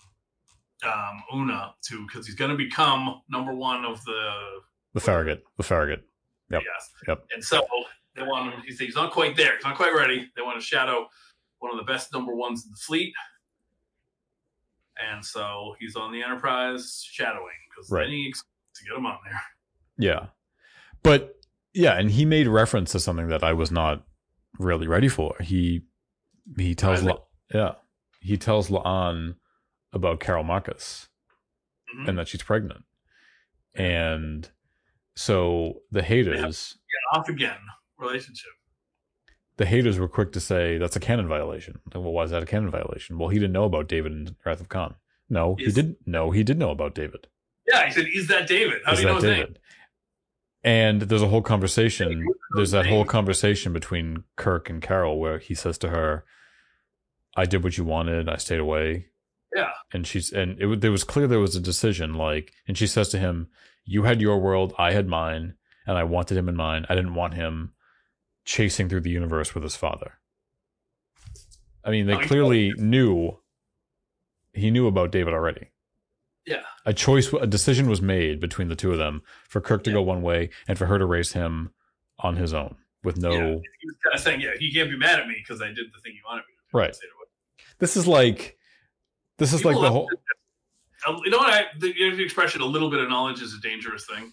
Speaker 1: um, Una too because he's going to become number one of the
Speaker 2: The Farragut. The Farragut. Yep.
Speaker 1: Yes.
Speaker 2: Yep.
Speaker 1: And so they want him. He's, he's not quite there. He's not quite ready. They want to shadow one of the best number ones in the fleet. And so he's on the Enterprise shadowing because
Speaker 2: Right.
Speaker 1: then he to get him on there. *laughs*
Speaker 2: Yeah. But yeah, and he made reference to something that I was not really ready for. He he tells? La, yeah. He tells La'an about Carol Marcus
Speaker 1: Mhm.
Speaker 2: and that she's pregnant. And so the haters
Speaker 1: Get off again relationship.
Speaker 2: The haters were quick to say that's a canon violation. Well, why is that a canon violation? Well, he didn't know about David and Wrath of Khan. No, he didn't. No, he did know about David.
Speaker 1: Yeah, he said, "Is that David? How
Speaker 2: is
Speaker 1: do you know his
Speaker 2: David?
Speaker 1: name?"
Speaker 2: And there's a whole conversation. There's that whole conversation between Kirk and Carol where he says to her, "I did what you wanted. I stayed away."
Speaker 1: Yeah.
Speaker 2: And she's and it there was clear there was a decision. Like, and she says to him, "You had your world. I had mine, and I wanted him in mine. I didn't want him chasing through the universe with his father." I mean, they
Speaker 1: Oh,
Speaker 2: clearly knew. He knew about David already
Speaker 1: Yeah.
Speaker 2: a choice a decision was made between the two of them for kirk to
Speaker 1: Yeah.
Speaker 2: go one way and for her to raise him on his own with no
Speaker 1: Yeah. He was kind of saying, "Yeah, he can't be mad at me because I did the thing he wanted me to do."
Speaker 2: Right.
Speaker 1: Say it away.
Speaker 2: this is like this is like the whole
Speaker 1: You know what? I, the, the expression "a little bit of knowledge is a dangerous thing."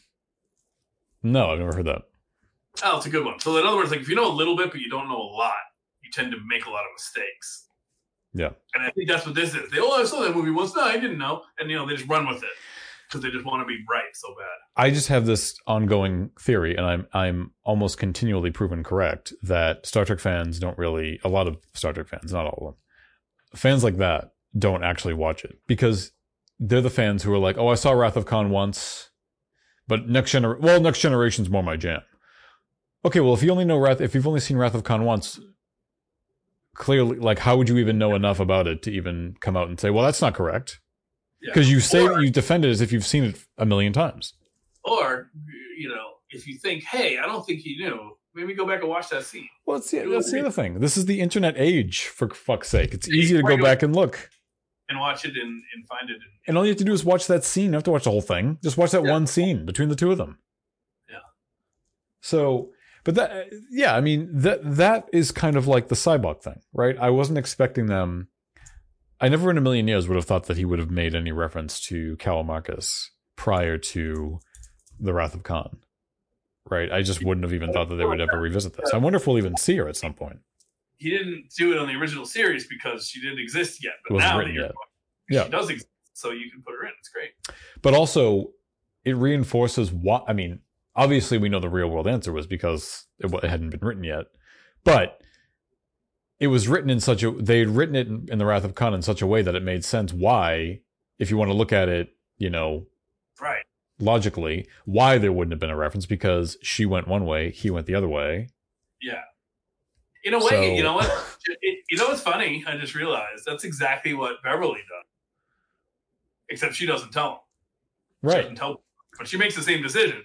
Speaker 2: no i've never heard that
Speaker 1: Oh, it's a good one. So, in other words, like if you know a little bit but you don't know a lot, you tend to make a lot of mistakes.
Speaker 2: Yeah.
Speaker 1: And I think that's what this is. They, oh, I saw that movie once. No, I didn't know. And, you know, they just run with it because they just want to be right so bad.
Speaker 2: i just have this ongoing theory and i'm i'm almost continually proven correct that star trek fans don't really a lot of star trek fans not all of them fans like that don't actually watch it because they're the fans who are like oh i saw wrath of khan once but next gener well next generation's more my jam okay well if you only know wrath if you've only seen wrath of khan once clearly like how would you even know enough about it to even come out and say well that's not correct
Speaker 1: Yeah.
Speaker 2: because you say
Speaker 1: Or-
Speaker 2: you defend it as if you've seen it a million times.
Speaker 1: Or, you know, if you think, hey, I don't think he knew, maybe go back and watch that scene.
Speaker 2: Well, that's the, that's the other thing. This is the internet age, for fuck's sake. It's easy to go back and look.
Speaker 1: And watch it and, and find it. In,
Speaker 2: And all you have to do is watch that scene. You don't have to watch the whole thing. Just watch that
Speaker 1: Yeah.
Speaker 2: one scene between the two of them.
Speaker 1: Yeah.
Speaker 2: So, but that, yeah, I mean, that that is kind of like the cyborg thing, right? I wasn't expecting them. I never in a million years would have thought that he would have made any reference to Carol Marcus prior to the Wrath of Khan, right? I just wouldn't have even thought that they would ever revisit this. I wonder if we'll even see her at some point.
Speaker 1: he didn't do it on the original series because she didn't exist yet. But
Speaker 2: Wasn't
Speaker 1: now that you're
Speaker 2: yet.
Speaker 1: she
Speaker 2: Yeah.
Speaker 1: does exist, so you can put her in. It's great.
Speaker 2: but also it reinforces what I mean. Obviously, we know the real world answer was because it, it hadn't been written yet, but it was written in such a they had written it in, in the Wrath of Khan in such a way that it made sense. Why, if you want to look at it, you know,
Speaker 1: Right.
Speaker 2: logically, why there wouldn't have been a reference because she went one way, he went the other way.
Speaker 1: Yeah. In a way,
Speaker 2: So-
Speaker 1: you know what? It, you know what's funny? I just realized that's exactly what Beverly does. Except she doesn't tell him. She
Speaker 2: Right,
Speaker 1: doesn't tell him, but she makes the same decision.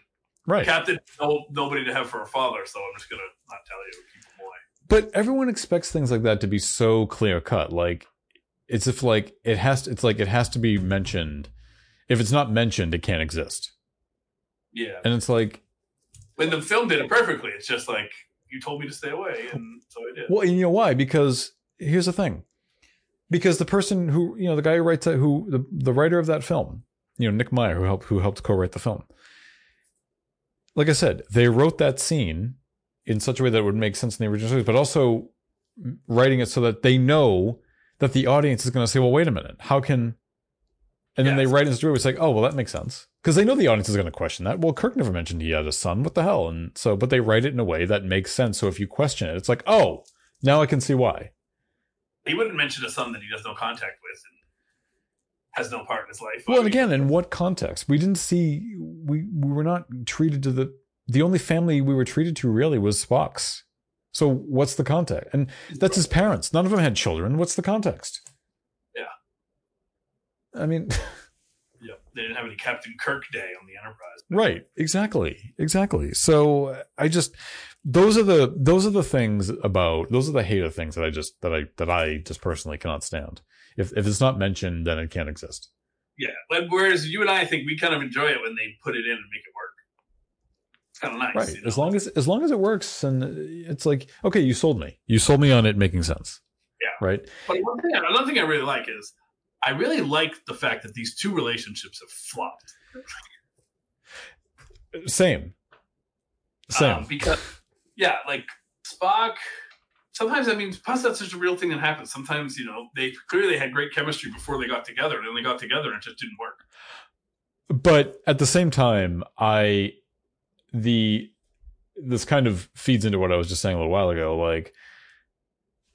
Speaker 2: Right.
Speaker 1: Captain, no, nobody to have for a father, so I'm just gonna not tell you. Keep him away.
Speaker 2: But everyone expects things like that to be so clear cut. Like it's if like it has to, it's like it has to be mentioned. If it's not mentioned, it can't exist.
Speaker 1: Yeah.
Speaker 2: And it's like,
Speaker 1: When the film did it perfectly, it's just like you told me to stay away, and so I did.
Speaker 2: well, you know why? Because here's the thing. Because the person who, you know, the guy who writes that, who the, the writer of that film, you know, Nick Meyer, who helped who helped co-write the film. Like I said, they wrote that scene in such a way that it would make sense in the original series, but also writing it so that they know that the audience is going to say, "Well, wait a minute, how can?" And then they
Speaker 1: Yes.
Speaker 2: write it through. It's like, "Oh, well, that makes sense," because they know the audience is going to question that. Well, Kirk never mentioned he had a son. What the hell? And so, but they write it in a way that makes sense. So if you question it, it's like, "Oh, now I can see why."
Speaker 1: he wouldn't mention a son that he has no contact with and has no part in his life.
Speaker 2: Well, and
Speaker 1: I mean,
Speaker 2: again, in what context? We didn't see. We we were not treated to the. The only family we were treated to really was Spock's. So what's the context? And that's his parents. None of them had children. What's the context?
Speaker 1: Yeah.
Speaker 2: I mean, *laughs*
Speaker 1: yeah, they didn't have any Captain Kirk Day on the Enterprise.
Speaker 2: right? Exactly. Exactly. So I just those are the those are the things about those are the hater things that I just that I that I just personally cannot stand. If if it's not mentioned, then it can't exist.
Speaker 1: Yeah, whereas you and I think we kind of enjoy it when they put it in and make it work. It's kind of nice.
Speaker 2: right
Speaker 1: you know?
Speaker 2: as long as as long as it works and it's like okay you sold me you sold me on it making sense
Speaker 1: Yeah.
Speaker 2: right
Speaker 1: But one thing, another thing I really like is I really like the fact that these two relationships have flopped.
Speaker 2: same same
Speaker 1: Um, because, yeah, like Spock. Sometimes I mean, plus that's just a real thing that happens. Sometimes you know they clearly had great chemistry before they got together, and then they got together and it just didn't work.
Speaker 2: but at the same time i the this kind of feeds into what i was just saying a little while ago like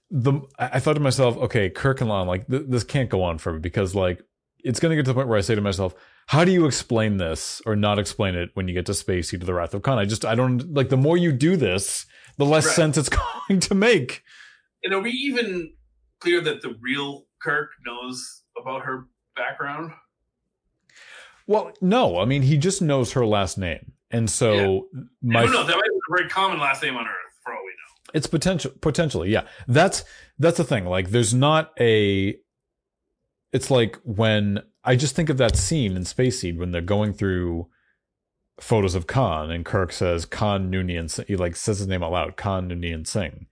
Speaker 2: the i thought to myself okay kirk and La'an like th- this can't go on forever because like it's going to get to the point where i say to myself how do you explain this or not explain it when you get to space You to the wrath of khan i just i don't like the more you do this the less
Speaker 1: Right.
Speaker 2: sense it's *laughs* going to make
Speaker 1: And are we even clear that the real Kirk knows about her background?
Speaker 2: Well, no, I mean he just knows her last name, and so my oh,
Speaker 1: Who knows? That might be a very common last name on Earth, for all we know.
Speaker 2: it's potential potentially, yeah. That's that's the thing. Like, there's not a. It's like when I just think of that scene in Space Seed when they're going through photos of Khan, and Kirk says Khan Noonien. Singh. He like says his name out loud, Khan Noonien Singh.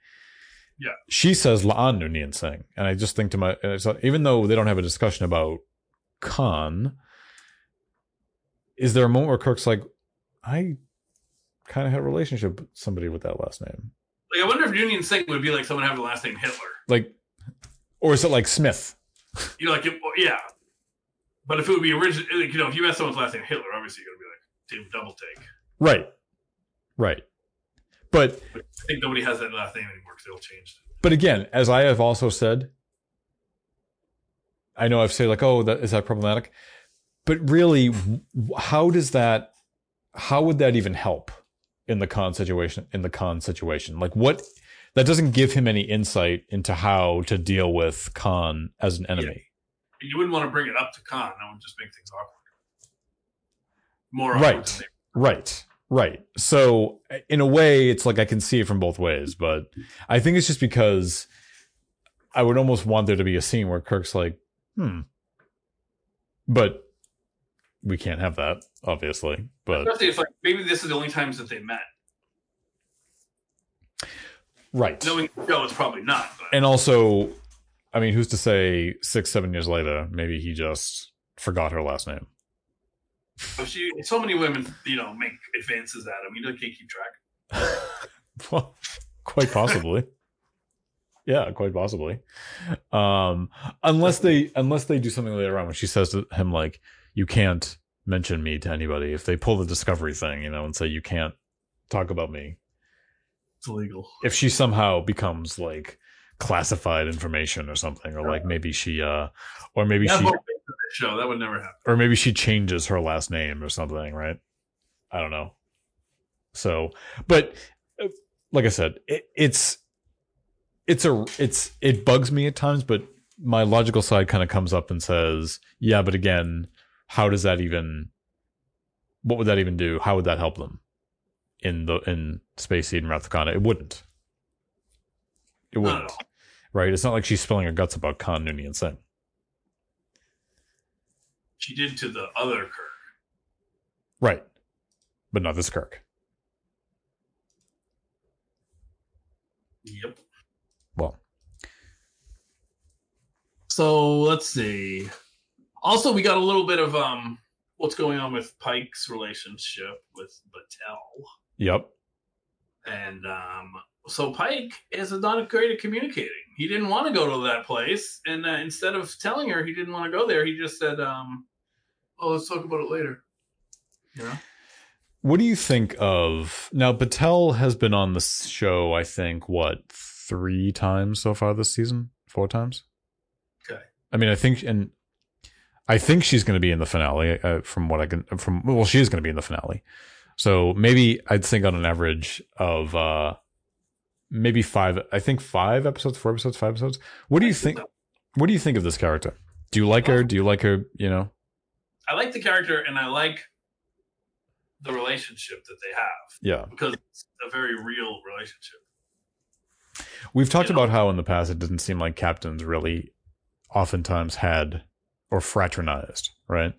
Speaker 1: Yeah.
Speaker 2: She says La'an Noonien Singh, and I just think to my, uh, so even though they don't have a discussion about Khan, is there a moment where Kirk's like, I kind of had a relationship with somebody with that last name?
Speaker 1: Like, I wonder if Noonien Singh would be like someone having the last name Hitler.
Speaker 2: Like, or is it like Smith?
Speaker 1: You know, like, yeah. But if it would be original, like, you know, if you had someone's last name Hitler, obviously you're to be like, Double Take.
Speaker 2: Right. Right. But
Speaker 1: I think nobody has that last name anymore because they all changed.
Speaker 2: but again, as I have also said, I know I've said like, oh, that is that problematic? But really, how does that? How would that even help in the Khan situation? In the Khan situation, like what? That doesn't give him any insight into how to deal with Khan as an enemy.
Speaker 1: You wouldn't want to bring it up to Khan. That would just make things awkward. More
Speaker 2: Right.
Speaker 1: awkward than they-
Speaker 2: Right. Right. So in a way, it's like I can see it from both ways, but I think it's just because I would almost want there to be a scene where Kirk's like, hmm. But we can't have that, obviously. But
Speaker 1: Especially if like maybe this is the only times that they met.
Speaker 2: right.
Speaker 1: Knowing the show, it's probably not. But
Speaker 2: And also, I mean, who's to say six, seven years later, maybe he just forgot her last name.
Speaker 1: She, so many women, you know, make advances at him. You know, can't keep track. *laughs*
Speaker 2: well, quite possibly. yeah, quite possibly. Um, unless they unless they do something later on when she says to him like, "You can't mention me to anybody." If they pull the discovery thing, you know, and say you can't talk about me.
Speaker 3: It's illegal.
Speaker 2: If she somehow becomes like classified information or something, or like maybe she, uh, or maybe
Speaker 1: Yeah,
Speaker 2: she,
Speaker 1: more fake to this show that would never happen.
Speaker 2: or maybe she changes her last name or something, right? I don't know. So, but uh, like I said, it, it's it's a it's it bugs me at times, but my logical side kind of comes up and says, "Yeah, but again, how does that even? What would that even do? How would that help them in the in Space Seed and Wrath of Khan? It wouldn't. It wouldn't, Right? It's not like she's spilling her guts about Khan Noonien Singh.
Speaker 1: She did to the other Kirk.
Speaker 2: Right. But not this Kirk.
Speaker 1: Yep.
Speaker 2: Well,
Speaker 3: So let's see.
Speaker 1: Also, we got a little bit of um what's going on with Pike's relationship with Batel.
Speaker 2: yep.
Speaker 1: And um, so Pike is not great at communicating. He didn't want to go to that place, and uh, instead of telling her he didn't want to go there, he just said, um, "Oh, let's talk about it later." You know,
Speaker 2: What do you think of now? Batel has been on the show, I think, what, three times so far this season? Four times?
Speaker 1: Okay.
Speaker 2: I mean, I think, and I think she's going to be in the finale uh, from what I can, from, well, she is going to be in the finale. So maybe I'd think on an average of, uh, maybe five, I think five episodes, four episodes, five episodes. What do you think? What do you think of this character? Do you like her? Do you like her? You know?
Speaker 1: I like the character, and I like the relationship that they have
Speaker 2: Yeah.
Speaker 1: because it's a very real relationship.
Speaker 2: We've talked
Speaker 1: You know?
Speaker 2: about how in the past it didn't seem like captains really oftentimes had or fraternized, right?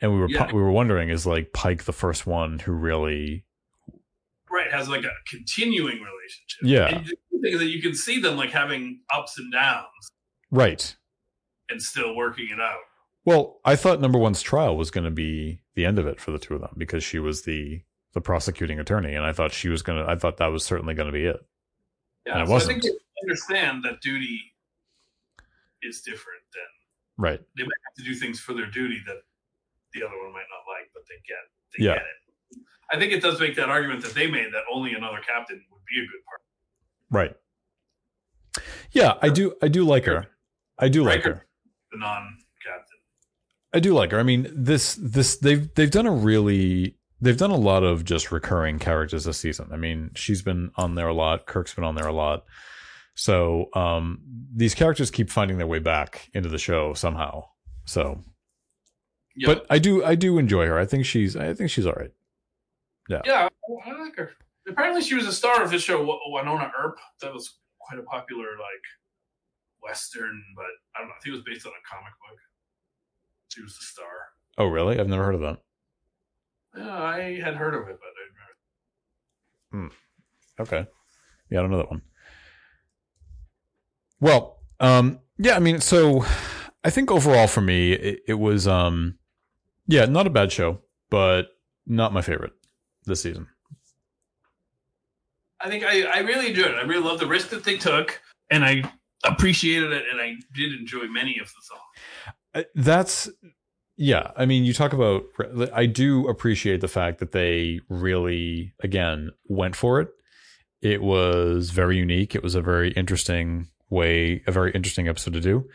Speaker 2: And we were
Speaker 1: Yeah.
Speaker 2: we were wondering is like Pike the first one who really
Speaker 1: Right, has like a continuing relationship.
Speaker 2: Yeah.
Speaker 1: and the thing is that you can see them like having ups and downs
Speaker 2: right.
Speaker 1: and still working it out.
Speaker 2: Well, I thought number one's trial was going to be the end of it for the two of them because she was the the prosecuting attorney, and I thought she was going to. I thought that was certainly going to be it.
Speaker 1: Yeah,
Speaker 2: And it
Speaker 1: so I think they understand that duty is different than
Speaker 2: Right.
Speaker 1: they might have to do things for their duty that the other one might not like, but they get they
Speaker 2: Yeah.
Speaker 1: get it. I think it does make that argument that they made that only another captain would be a good part.
Speaker 2: Right. Yeah, I do. I do like her. I do like her.
Speaker 1: The non-captain.
Speaker 2: I do like her. I mean, this this they've they've done a really they've done a lot of just recurring characters this season. I mean, she's been on there a lot. Kirk's been on there a lot. So um, these characters keep finding their way back into the show somehow. So,
Speaker 1: Yeah,
Speaker 2: but I do I do enjoy her. I think she's I think she's all right.
Speaker 1: yeah, yeah, I like her. Apparently, she was a star of this show, Wynonna Earp. That was quite a popular like western, but I don't know. I think it was based on a comic book. She was the star.
Speaker 2: Oh, really? I've never heard of that.
Speaker 1: I had heard of it, but I remember. Hmm.
Speaker 2: Okay. Yeah, I don't know that one. Well, um, yeah, I mean, so I think overall for me, it, it was, um, yeah, not a bad show, but not my favorite this season.
Speaker 1: I think I, I really enjoyed it. I really loved the risk that they took, and I appreciated it, and I did enjoy many of the songs.
Speaker 2: Uh, That's, yeah, I mean, you talk about, I do appreciate the fact that they really, again, went for it. It was very unique. It was a very interesting way, a very interesting episode to do.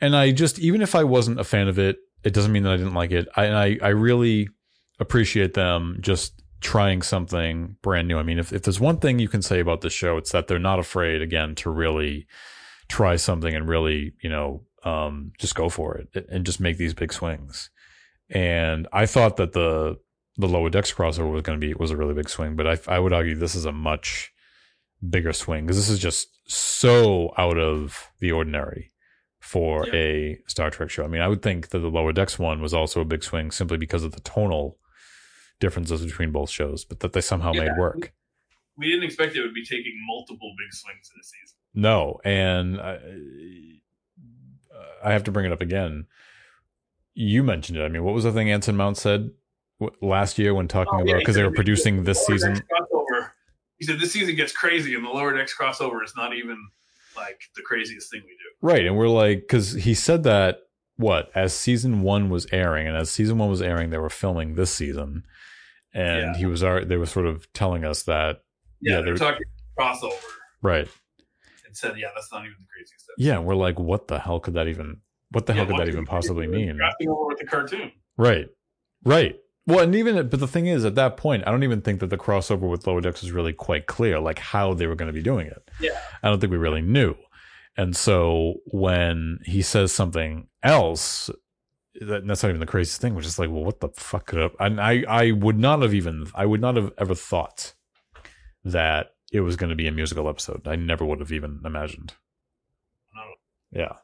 Speaker 2: And I just, even if I wasn't a fan of it, it doesn't mean that I didn't like it. I, I, I really appreciate them just trying something brand new. I mean, if, if there's one thing you can say about this show, it's that they're not afraid, again, to really try something and really, you know, um, just go for it and just make these big swings. And I thought that the the lower decks crossover was going to be was a really big swing, but I I would argue this is a much bigger swing because this is just so out of the ordinary for
Speaker 1: Yeah.
Speaker 2: a Star Trek show. I mean, I would think that the lower decks one was also a big swing simply because of the tonal differences between both shows, but that they somehow
Speaker 1: Yeah.
Speaker 2: made work.
Speaker 1: We didn't expect it would be taking multiple big swings in a season.
Speaker 2: No, and I, I have to bring it up again. You mentioned it. I mean, what was the thing Anson Mount said last year when talking
Speaker 1: Oh, yeah,
Speaker 2: about because they were producing this season?
Speaker 1: Crossover. He said this season gets crazy, and the lower decks crossover is not even like the craziest thing we do.
Speaker 2: Right. And we're like, because he said that, what, as season one was airing, and as season one was airing, they were filming this season. And
Speaker 1: Yeah.
Speaker 2: he was, they were sort of telling us that,
Speaker 1: Yeah,
Speaker 2: Yeah,
Speaker 1: they're
Speaker 2: they're-
Speaker 1: talking crossover
Speaker 2: right.
Speaker 1: And said, yeah, that's not even the craziest stuff.
Speaker 2: Yeah. We're like, what the hell could that even, what the hell could that even possibly mean?
Speaker 1: Drafting over with the cartoon.
Speaker 2: Right. Right. Well, and even, but the thing is, at that point, I don't even think that the crossover with Lower Decks was really quite clear, like how they were going to be doing it.
Speaker 1: Yeah.
Speaker 2: I don't think we really knew. And so when he says something else, that, that's not even the craziest thing, which is like, well, what the fuck could have, and I, I would not have even, I would not have ever thought that it was going to be a musical episode. I never would have even imagined.
Speaker 1: No.
Speaker 2: Yeah.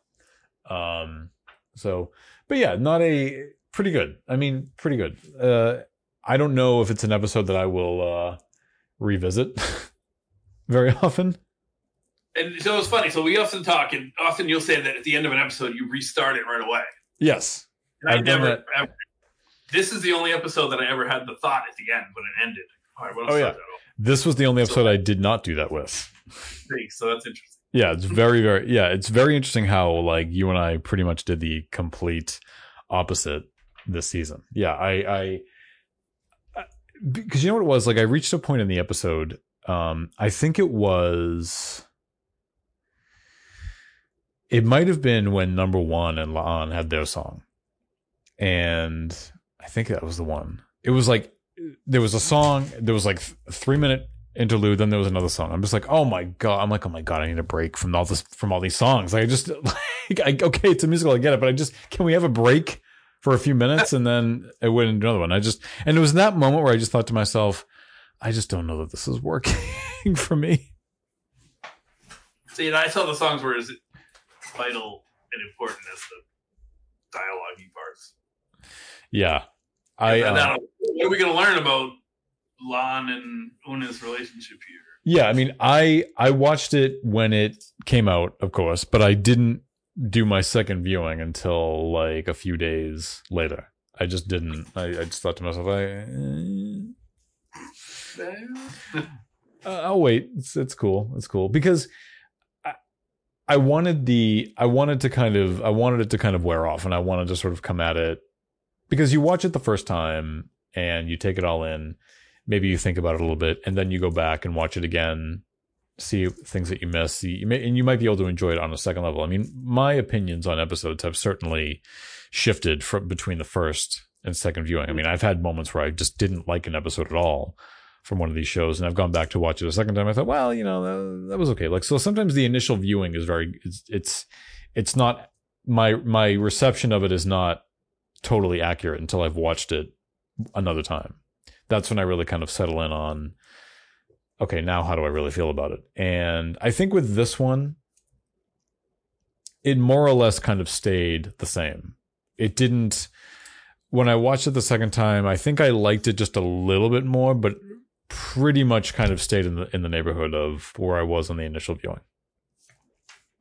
Speaker 2: Um, so, but yeah, not a pretty good. I mean, pretty good. Uh, I don't know if it's an episode that I will, uh, revisit *laughs* very often.
Speaker 1: And so it's funny. So we often talk, and often you'll say that at the end of an episode, you restart it right away.
Speaker 2: Yes.
Speaker 1: And I
Speaker 2: I've
Speaker 1: never, ever. This is the only episode that I ever had the thought at the end when it ended. All right, what else
Speaker 2: Oh, yeah. This was the only episode I did not do that with.
Speaker 1: So that's interesting.
Speaker 2: Yeah, it's very, very, yeah, it's very interesting how like you and I pretty much did the complete opposite this season. Yeah, I, I, because you know what it was like. I reached a point in the episode. Um, I think it was. It might have been when number one and La'an had their song, and I think that was the one. It was like there was a song. There was like th- three minute interlude. Then there was another song. I'm just like, oh my god. I'm like, oh my god. I need a break from all this from all these songs. Like, I just *laughs* like, I, okay, it's a musical. I get it, but I just can we have a break for a few minutes and then it went into another one. I just and it was that moment where I just thought to myself, I just don't know that this is working *laughs* for me.
Speaker 1: See, and I saw the songs were as vital and important as the dialogue parts.
Speaker 2: Yeah, I uh,
Speaker 1: now, what are we going to learn about La'an and Una's relationship here?
Speaker 2: Yeah, I mean, I I watched it when it came out, of course, but I didn't do my second viewing until like a few days later. I just didn't. I, I just thought to myself, I, uh, *laughs* I'll wait. It's it's cool. It's cool because I I wanted the I wanted to kind of I wanted it to kind of wear off, and I wanted to sort of come at it because you watch it the first time and you take it all in. Maybe you think about it a little bit, and then you go back and watch it again, see things that you miss, see, and you might be able to enjoy it on a second level. I mean, my opinions on episodes have certainly shifted from between the first and second viewing. I mean, I've had moments where I just didn't like an episode at all from one of these shows, and I've gone back to watch it a second time. I thought, well, you know, that, that was okay. Like, so sometimes the initial viewing is very, it's, it's, it's not my my reception of it is not totally accurate until I've watched it another time. That's when I really kind of settle in on, okay, now how do I really feel about it? And I think with this one, it more or less kind of stayed the same. It didn't. When I watched it the second time, I think I liked it just a little bit more, but pretty much kind of stayed in the in the neighborhood of where I was on the initial viewing.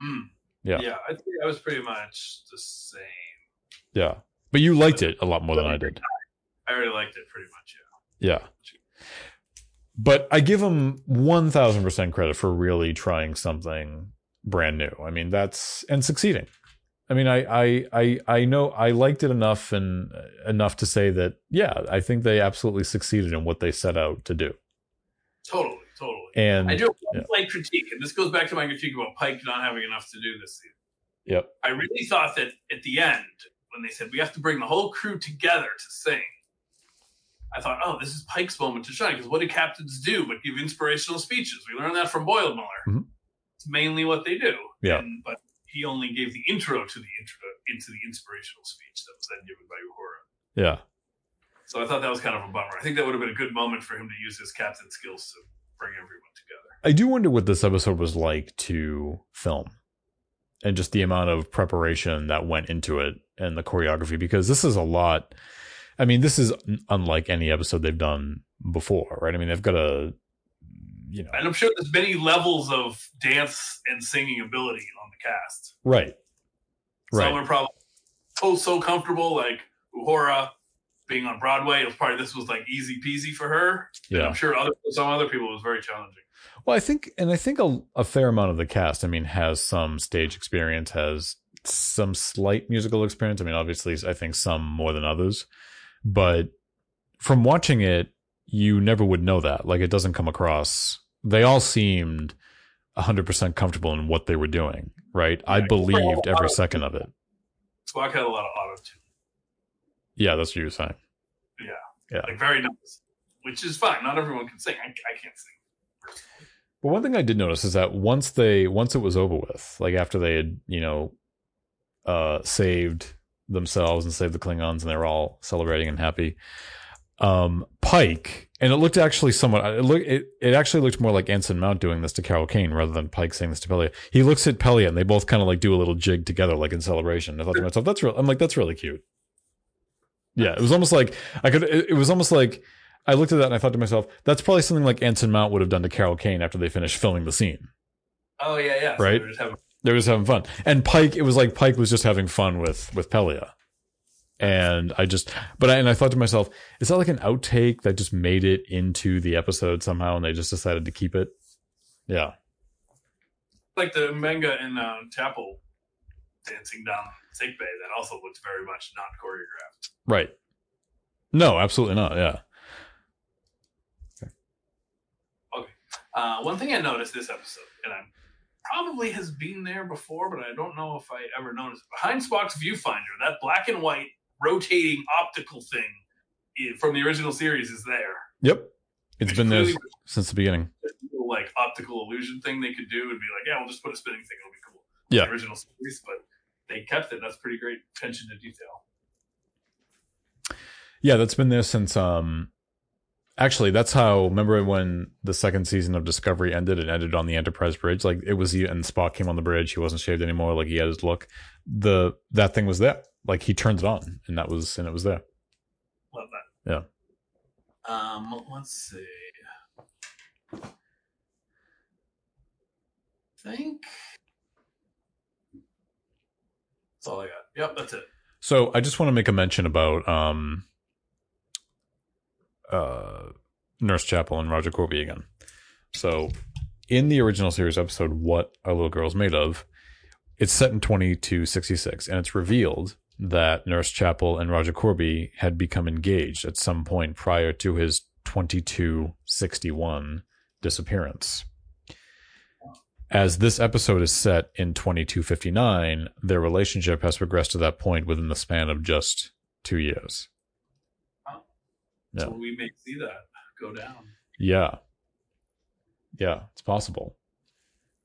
Speaker 1: Mm.
Speaker 2: Yeah.
Speaker 1: Yeah, I think I was pretty much the same.
Speaker 2: Yeah, but you liked it a lot more than I did.
Speaker 1: I already liked it pretty much, yeah.
Speaker 2: Yeah. But I give him 1000% credit for really trying something brand new. I mean, that's and succeeding. I mean, I I I I know I liked it enough and uh, enough to say that yeah, I think they absolutely succeeded in what they set out to do.
Speaker 1: Totally, totally.
Speaker 2: And
Speaker 1: I do have one
Speaker 2: yeah.
Speaker 1: slight critique, and this goes back to my critique about Pike not having enough to do this season.
Speaker 2: yep.
Speaker 1: I really thought that at the end, when they said we have to bring the whole crew together to sing, I thought, oh, this is Pike's moment to shine. Because what do captains do but give inspirational speeches? We learned that from Boyle Miller.
Speaker 2: Mhm.
Speaker 1: It's mainly what they do.
Speaker 2: Yeah.
Speaker 1: And, but he only gave the intro to the intro into the inspirational speech that was then given by Uhura.
Speaker 2: Yeah.
Speaker 1: So I thought that was kind of a bummer. I think that would have been a good moment for him to use his captain skills to bring everyone together.
Speaker 2: I do wonder what this episode was like to film and just the amount of preparation that went into it and the choreography because this is a lot. I mean, this is unlike any episode they've done before, right? I mean, they've got a, you know,
Speaker 1: And I'm sure there's many levels of dance and singing ability on the cast.
Speaker 2: right,
Speaker 1: Some
Speaker 2: right,
Speaker 1: are probably so so comfortable, like Uhura being on Broadway. It was probably this was like easy peasy for her. And
Speaker 2: yeah.
Speaker 1: I'm sure other some other people it was very challenging.
Speaker 2: Well, I think, and I think a, a fair amount of the cast, I mean, has some stage experience, has some slight musical experience. I mean, obviously, I think some more than others, but from watching it, you never would know that. Like, it doesn't come across. They all seemed 100% comfortable in what they were doing, right? I believed every second of it.
Speaker 1: Spock had a lot of auto tune,
Speaker 2: Yeah, that's what you were saying. Yeah.
Speaker 1: Like very nice, which is fine. Not everyone can sing. I, I can't sing.
Speaker 2: But one thing I did notice is that once they once it was over with, like after they had, you know, uh saved themselves and saved the Klingons and they were all celebrating and happy, um Pike and it looked actually somewhat it look it, it actually looked more like Anson Mount doing this to Carol Kane rather than Pike saying this to Pelia. He looks at Pelia and they both kind of like do a little jig together like in celebration. I thought to myself, that's real I'm like, that's really cute. Yeah, it was almost like I could it, it was almost like I looked at that and I thought to myself, that's probably something like Anson Mount would have done to Carol Kane after they finished filming the scene.
Speaker 1: Oh yeah, yeah.
Speaker 2: Right.
Speaker 1: they're just having-
Speaker 2: They were just having fun. And Pike, it was like Pike was just having fun with with Pelia. And I just, but I, and I thought to myself, is that like an outtake that just made it into the episode somehow and they just decided to keep it? Yeah.
Speaker 1: like the M'Benga in uh, Chapel dancing down sick bay. That also looks very much not choreographed.
Speaker 2: Right. No, absolutely not. Yeah.
Speaker 1: Uh, one thing I noticed this episode, and I probably has been there before, but I don't know if I ever noticed. Behind Spock's viewfinder, that black and white rotating optical thing from the original series is there.
Speaker 2: Yep. It's
Speaker 1: Which
Speaker 2: been there since the beginning.
Speaker 1: little, like optical illusion thing they could do and be like, yeah, we'll just put a spinning thing. It'll be cool.
Speaker 2: Yeah.
Speaker 1: The original series, but they kept it. That's pretty great attention to detail.
Speaker 2: Yeah, that's been there since um actually that's how remember when the second season of Discovery ended, it ended on the Enterprise bridge. Like it was and Spock came on the bridge, he wasn't shaved anymore, like he had his look. The that thing was there. Like he turned it on and that was and it was there.
Speaker 1: Love that.
Speaker 2: Yeah.
Speaker 1: Um, let's see. think that's all I got. Yep, that's it.
Speaker 2: So I just want to make a mention about um uh Nurse Chapel and Roger Korby again. So in the original series episode What Are Little Girls Made Of, it's set in 2266 and it's revealed that Nurse Chapel and Roger Korby had become engaged at some point prior to his 2261 disappearance. As this episode is set in 2259, their relationship has progressed to that point within the span of just two years. Yeah.
Speaker 1: So we may see that go down.
Speaker 2: Yeah. Yeah, it's possible.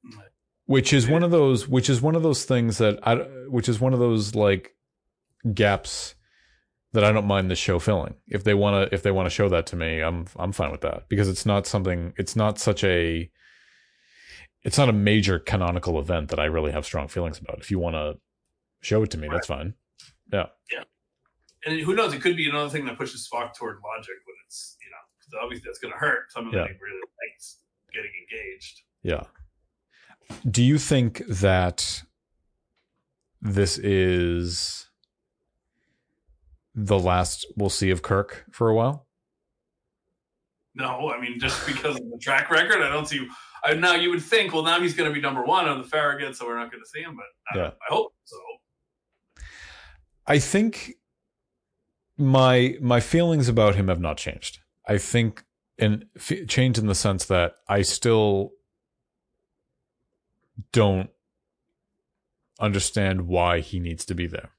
Speaker 2: Mm. Which is one of those which is one of those things that I which is one of those like gaps that I don't mind the show filling. If they want to if they want to show that to me, I'm I'm fine with that because it's not something it's not such a it's not a major canonical event that I really have strong feelings about. If you want to show it to me, that's fine.
Speaker 1: And who knows? It could be another thing that pushes Spock toward logic when it's you know obviously that's going to hurt someone
Speaker 2: Yeah.
Speaker 1: that really likes getting engaged.
Speaker 2: Yeah. Do you think that this is the last we'll see of Kirk for a while?
Speaker 1: No, I mean just because of the track record, I don't see. I, now you would think, well, now he's going to be number one on the Farragut, so we're not going to see him. But I,
Speaker 2: Yeah.
Speaker 1: I hope so.
Speaker 2: I think my my feelings about him have not changed. I think and f- changed in the sense that I still don't understand why he needs to be there.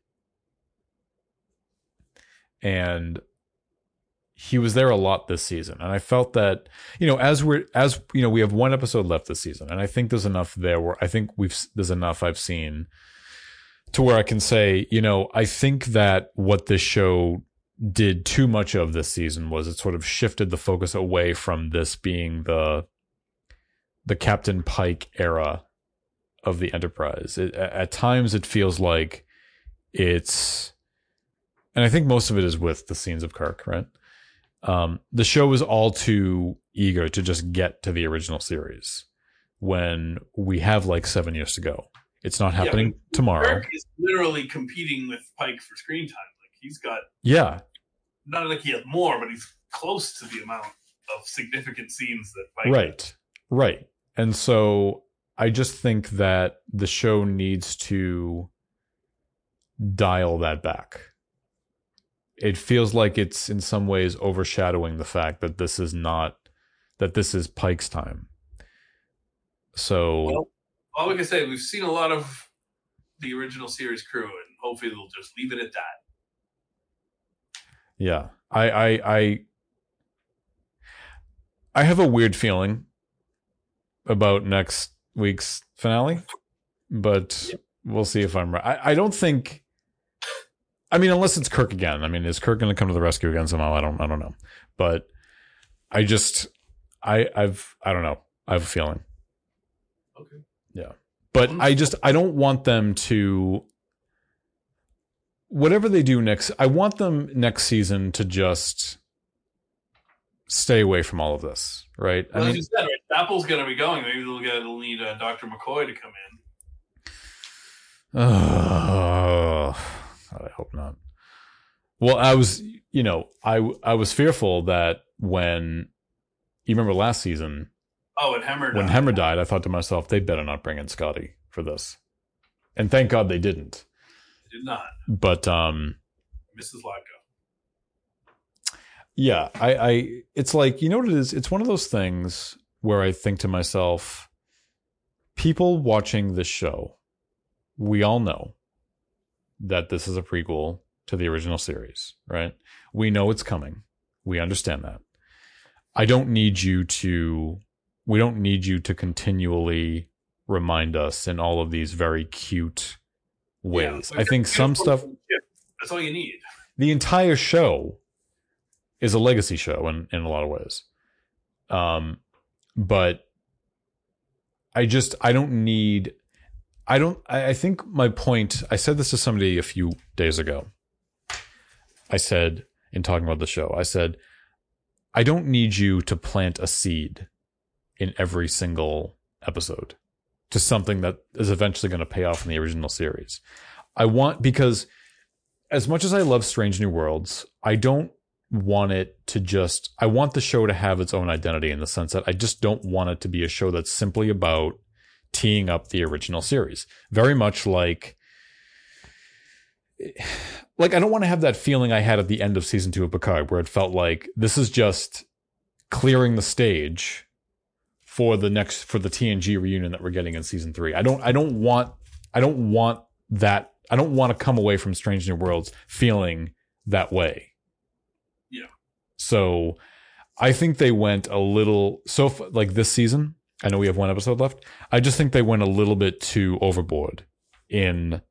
Speaker 2: And he was there a lot this season and i felt that you know as we're as you know we have one episode left this season and i think there's enough there where i think we've there's enough i've seen to where i can say you know i think that what this show did too much of this season was it sort of shifted the focus away from this being the the captain pike era of the enterprise it, at times it feels like it's and i think most of it is with the scenes of kirk right um, the show is all too eager to just get to the original series when we have like seven years to go. It's not happening
Speaker 1: Yeah,
Speaker 2: tomorrow.
Speaker 1: Kirk is literally competing with Pike for screen time. Like he's got
Speaker 2: Yeah,
Speaker 1: not like he has more, but he's close to the amount of significant scenes that Pike.
Speaker 2: right, right. And so I just think that the show needs to dial that back. It feels like it's in some ways overshadowing the fact that this is not that this is Pike's time. So
Speaker 1: Well, All we can say, we've seen a lot of the original series crew, and hopefully they'll just leave it at that.
Speaker 2: Yeah. I I I I have a weird feeling about next week's finale, but we'll see if I'm right. I, I don't think I mean unless it's Kirk again. I mean, is Kirk gonna come to the rescue again somehow? I don't I don't know. But I just I I've I don't know. I have a feeling.
Speaker 1: Okay. Yeah.
Speaker 2: But I just I don't want them to whatever they do next I want them next season to just stay away from all of this, right?
Speaker 1: Well,
Speaker 2: I
Speaker 1: as you said, right, Chapel's going to be going. Maybe they'll get they'll need uh, Dr. McCoy to come in.
Speaker 2: uh, I hope not. Well, I was, you know, I I was fearful that when you remember last season
Speaker 1: Oh, and Hemmer.
Speaker 2: when
Speaker 1: died.
Speaker 2: Hemmer died, I thought to myself, they better not bring in Scotty for this. And thank God they didn't.
Speaker 1: Did not.
Speaker 2: But um
Speaker 1: Mrs. Lotko.
Speaker 2: Yeah, I, I it's like you know what it is. It's one of those things where I think to myself, people watching this show, we all know that this is a prequel to the original series, right? We know it's coming. We understand that. I don't need you to. We don't need you to continually remind us in all of these very cute ways.
Speaker 1: Yeah,
Speaker 2: I think some stuff
Speaker 1: That's all you need.
Speaker 2: the entire show is a legacy show in, in a lot of ways. Um, but I just I don't need I don't I, I think my point I said this to somebody a few days ago. I said in talking about the show, I said, I don't need you to plant a seed in every single episode to something that is eventually going to pay off in the original series. I want because as much as I love Strange New Worlds, I don't want it to just I want the show to have its own identity in the sense that I just don't want it to be a show that's simply about teeing up the original series. Very much like like I don't want to have that feeling I had at the end of season 2 of Picard where it felt like this is just clearing the stage for the next for the TNG reunion that we're getting in season 3. I don't I don't want I don't want that I don't want to come away from Strange New Worlds feeling that way.
Speaker 1: Yeah.
Speaker 2: So I think they went a little so like this season. I know we have one episode left. I just think they went a little bit too overboard in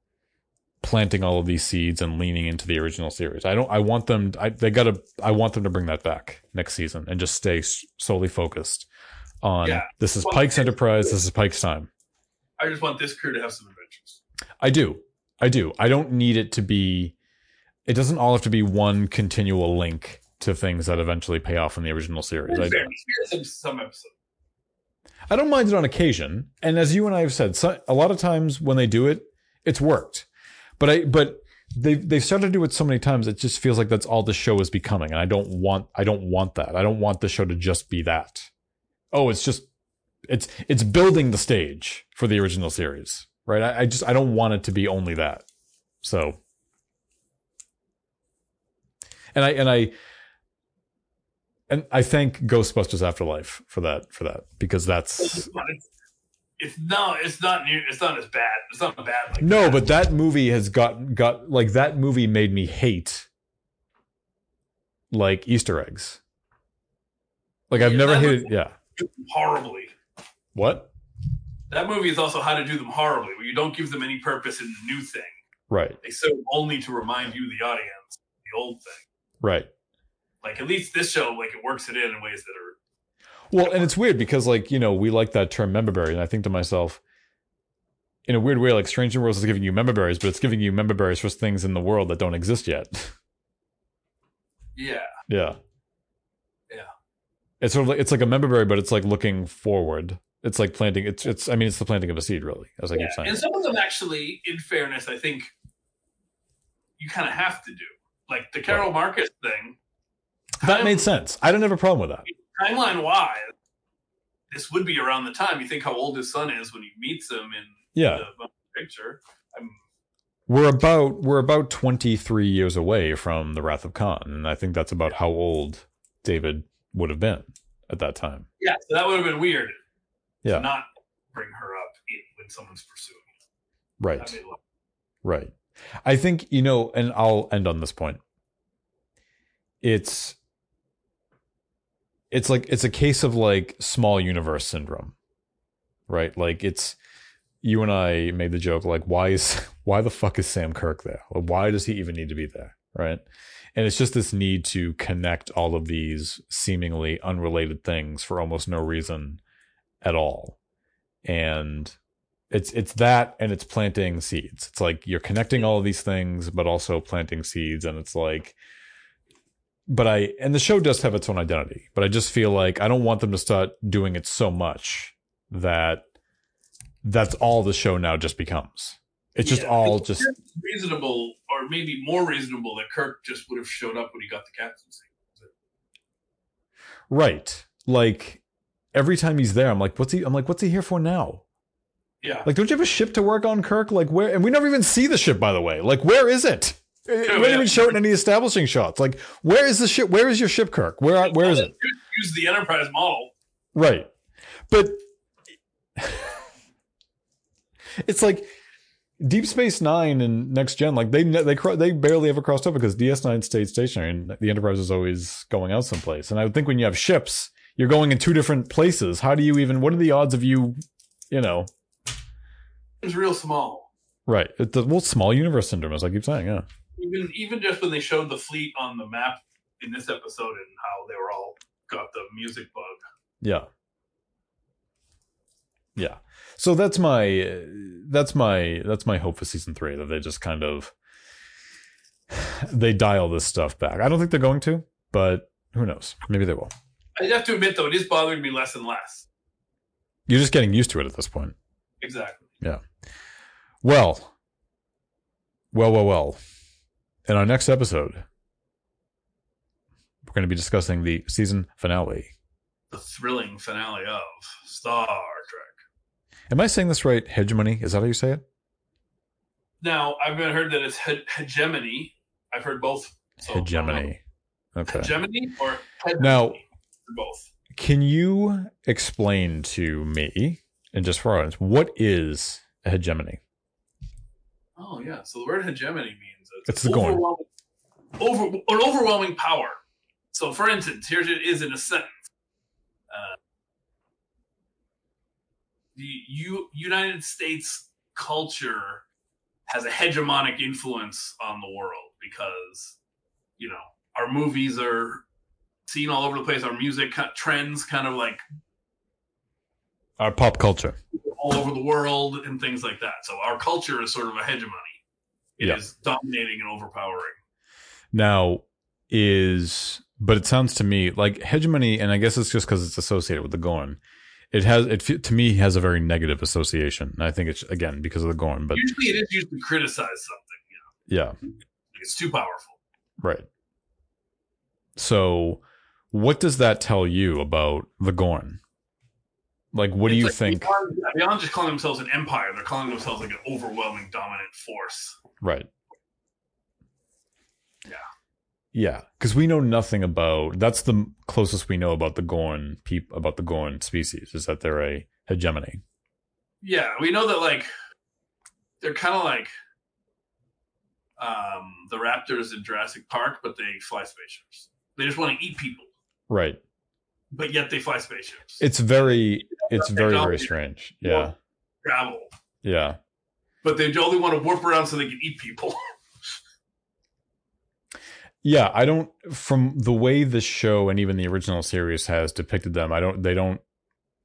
Speaker 2: planting all of these seeds and leaning into the original series. I don't. I want them. I they got to. I want them to bring that back next season and just stay solely focused on
Speaker 1: Yeah.
Speaker 2: this is
Speaker 1: Well,
Speaker 2: Pike's Enterprise. This is Pike's time.
Speaker 1: I just want this crew to have some adventures.
Speaker 2: I do. I do. I don't need it to be. It doesn't all have to be one continual link to things that eventually pay off in the original series. I,
Speaker 1: Fair. Some, some episodes.
Speaker 2: I don't mind it on occasion, and as you and I have said, so, a lot of times when they do it, it's worked. But I, but they they've started to do it so many times, it just feels like that's all the show is becoming, and I don't want I don't want that. I don't want the show to just be that. Oh, it's just it's it's building the stage for the original series, right? I, I just I don't want it to be only that. So, and I and I and I thank Ghostbusters Afterlife for that for that because that's
Speaker 1: It's, no, it's not near. It's not as bad. It's not a bad. Like
Speaker 2: no,
Speaker 1: that.
Speaker 2: but that movie has got got like that movie made me hate like Easter eggs. Like I've
Speaker 1: Yeah,
Speaker 2: never hated.
Speaker 1: was-
Speaker 2: Yeah.
Speaker 1: Do them horribly.
Speaker 2: What?
Speaker 1: That movie is also how to do them horribly, where you don't give them any purpose in the new thing.
Speaker 2: Right.
Speaker 1: They serve only to remind you, the audience, the old thing.
Speaker 2: Right.
Speaker 1: Like at least this show, like it works it in in ways that are
Speaker 2: Well, and it's weird because like, you know, we like that term member berry, and I think to myself, in a weird way, like Strange New Worlds is giving you member berries, but it's giving you member berries for things in the world that don't exist yet. *laughs*
Speaker 1: yeah.
Speaker 2: Yeah. It's sort of like it's like a member berry, but it's like looking forward. It's like planting it's it's I mean it's the planting of a seed really, as I
Speaker 1: yeah.
Speaker 2: keep saying.
Speaker 1: And some of them actually, in fairness, I think you kind of have to do. Like the Carol Marcus thing,
Speaker 2: That made sense. I don't have a problem with that.
Speaker 1: timeline wise, this would be around the time. You think how old his son is when he meets him in
Speaker 2: Yeah.
Speaker 1: the picture. I'm,
Speaker 2: We're about we're about 23 years away from the Wrath of Khan, and I think that's about how old David would have been at that time.
Speaker 1: yeah, so that would have been weird
Speaker 2: Yeah.
Speaker 1: to not bring her up in, when someone's pursuing.
Speaker 2: Right.
Speaker 1: That made a
Speaker 2: Right. I think, you know, and I'll end on this point. It's it's like it's a case of like small universe syndrome. Right? Like it's you and I made the joke like why is *laughs* why the fuck is Sam Kirk there? Why does he even need to be there? Right? And it's just this need to connect all of these seemingly unrelated things for almost no reason at all. And it's it's that and it's planting seeds it's like you're connecting all of these things but also planting seeds and it's like but i and the show does have its own identity but i just feel like i don't want them to start doing it so much that that's all the show now just becomes it's just
Speaker 1: Yeah,
Speaker 2: all
Speaker 1: it's
Speaker 2: just
Speaker 1: reasonable, or maybe more reasonable, that Kirk just would have showed up when he got the captaincy.
Speaker 2: right like every time he's there i'm like what's he i'm like what's he here for now
Speaker 1: Yeah,
Speaker 2: like don't you have a ship to work on kirk like where and we never even see the ship by the way like where is it we don't
Speaker 1: yeah.
Speaker 2: even show it in any establishing shots. Like, where is the ship? Where is your ship, Kirk? Where where is it?
Speaker 1: Use the Enterprise model.
Speaker 2: Right. But *laughs* it's like Deep Space Nine and Next Gen. Like they they they barely ever crossed over because DS Nine stayed stationary and the Enterprise is always going out someplace. And I would think when you have ships, you're going in two different places. How do you even? What are the odds of you? You know,
Speaker 1: It's real small.
Speaker 2: right? It's the well, small universe syndrome, as I keep saying. Yeah.
Speaker 1: Even even just when they showed the fleet on the map in this episode and how they were all got the music bug.
Speaker 2: Yeah. Yeah. So that's my that's my that's my hope for season 3 that they just kind of they dial this stuff back. I don't think they're going to, but who knows? Maybe they will.
Speaker 1: I have to admit though, it is bothering me less and less.
Speaker 2: You're just getting used to it at this point.
Speaker 1: Exactly. Yeah.
Speaker 2: Well. Well, well, well. In our next episode, we're going to be discussing the season finale.
Speaker 1: The thrilling finale of Star Trek.
Speaker 2: Am I saying this right? Hegemony? Is that how you say it?
Speaker 1: Now I've been heard that it's he- hegemony. I've heard both. So,
Speaker 2: Hegemony.
Speaker 1: uh,
Speaker 2: Okay.
Speaker 1: Hegemony or hegemony?
Speaker 2: Now-
Speaker 1: both.
Speaker 2: Can you explain to me, and just for audience, what is a hegemony?
Speaker 1: Oh yeah. So the word hegemony means
Speaker 2: It's the Gorn.
Speaker 1: overwhelming, over an overwhelming power. So for instance, here it is in a sentence. Uh, the U- United States culture has a hegemonic influence on the world because you know our movies are seen all over the place. Our music trends kind of like
Speaker 2: Our pop culture.
Speaker 1: all over the world and things like that. So our culture is sort of a hegemony. It is dominating and overpowering.
Speaker 2: Now, is but it sounds to me like hegemony, and I guess it's just because it's associated with the Gorn. It has it to me has a very negative association. And I think it's again because of the Gorn, but
Speaker 1: Usually, it is used to criticize something.
Speaker 2: yeah,
Speaker 1: It's too powerful.
Speaker 2: right. So, what does that tell you about the Gorn? Like, what do you
Speaker 1: like
Speaker 2: think?
Speaker 1: Beyond, beyond just calling themselves an empire, they're calling themselves like an overwhelming, dominant force.
Speaker 2: Right.
Speaker 1: Yeah.
Speaker 2: Because we know nothing about. That's the closest we know about the Gorn peop about the Gorn species is that they're a hegemony.
Speaker 1: Yeah, we know that like they're kind of like um, the raptors in Jurassic Park, but they fly spaceships. They just want to eat people,
Speaker 2: Right.
Speaker 1: but yet they fly spaceships.
Speaker 2: It's very it's very very strange. Yeah.
Speaker 1: travel,
Speaker 2: Yeah.
Speaker 1: but they only want to warp around so they can eat people. *laughs*
Speaker 2: Yeah, I don't from the way the show and even the original series has depicted them, I don't they don't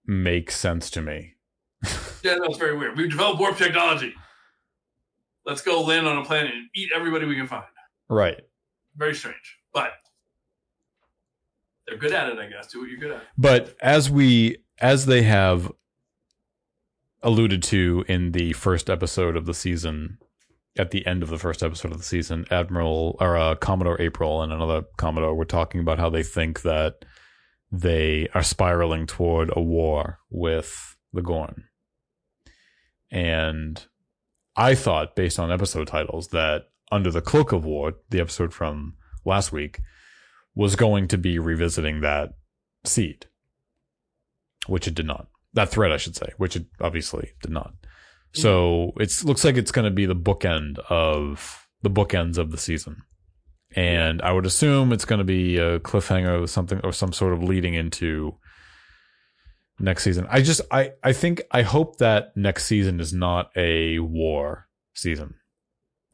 Speaker 2: make sense to me. *laughs*
Speaker 1: yeah, that's very weird. We've developed warp technology. Let's go land on a planet and eat everybody we can find.
Speaker 2: Right.
Speaker 1: Very strange, but they're good at it. I guess. Do what you're good at.
Speaker 2: But as we as they have alluded to in the first episode of the season, at the end of the first episode of the season, Admiral or uh, Commodore April and another Commodore were talking about how they think that they are spiraling toward a war with the Gorn. And I thought, based on episode titles, that Under the Cloak of War, the episode from last week, was going to be revisiting that seed, which it did not. That thread, I should say, which it obviously did not. Mm-hmm. So it looks like it's going to be the bookend of the bookends of the season, and I would assume it's going to be a cliffhanger or something or some sort of leading into next season. I just I I think I hope that next season is not a war season.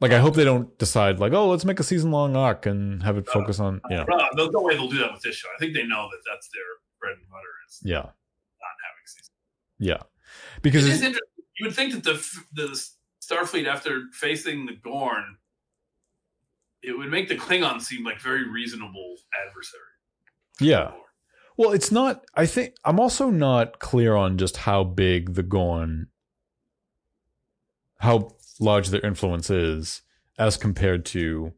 Speaker 2: Like I hope they don't decide like oh let's make a season long arc and have it focus on you know
Speaker 1: No, no way they'll do that with this show. I think they know that that's their bread and butter is
Speaker 2: yeah
Speaker 1: not having season.
Speaker 2: yeah because
Speaker 1: It
Speaker 2: it's,
Speaker 1: is interesting. You would think that the the Starfleet, after facing the Gorn, it would make the Klingons seem like very reasonable adversary.
Speaker 2: yeah Well, it's not. I think I'm also not clear on just how big the Gorn, how large their influence is as compared to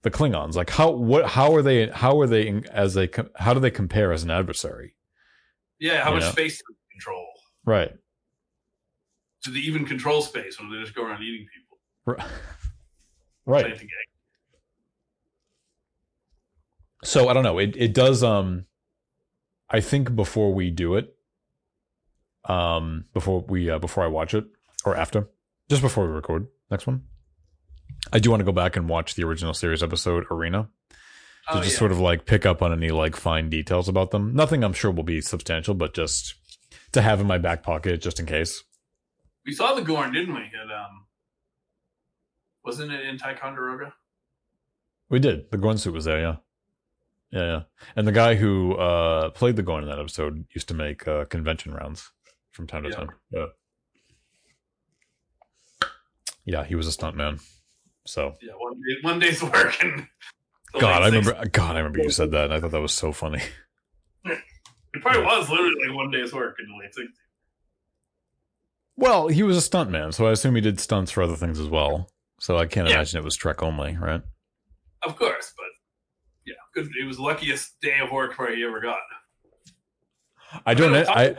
Speaker 2: the Klingons. Like how what how are they how are they as a com- how do they compare as an adversary?
Speaker 1: Yeah, how
Speaker 2: You
Speaker 1: much
Speaker 2: know?
Speaker 1: space do they control?
Speaker 2: Right.
Speaker 1: Do they even control space, or do they just go around eating people? *laughs*
Speaker 2: Right. Right. So I don't know. It it does um I think before we do it um before we uh, before I watch it or after just before we record next one I do want to go back and watch the original series episode Arena to
Speaker 1: Oh,
Speaker 2: just
Speaker 1: yeah.
Speaker 2: sort of like pick up on any like fine details about them. Nothing I'm sure will be substantial but just to have in my back pocket just in case.
Speaker 1: We saw the Gorn, didn't we? At, um, wasn't it in Ticonderoga?
Speaker 2: We did. The Gorn suit was there, yeah. Yeah, yeah. And the guy who uh played the Gorn in that episode used to make uh convention rounds from time to
Speaker 1: Yeah.
Speaker 2: time. Yeah. Yeah, he was a stunt man. So
Speaker 1: Yeah, one, day, one day's *laughs* work. And
Speaker 2: God, I remember God, I remember you said that and I thought that was so funny. *laughs*
Speaker 1: It probably was literally like one day's work in the late 60s.
Speaker 2: Well, he was a stuntman, so I assume he did stunts for other things as well. So I can't
Speaker 1: Yeah.
Speaker 2: imagine it was Trek only, right?
Speaker 1: Of course, but yeah, good. It was the luckiest day of work probably he ever got.
Speaker 2: I don't I
Speaker 1: Right,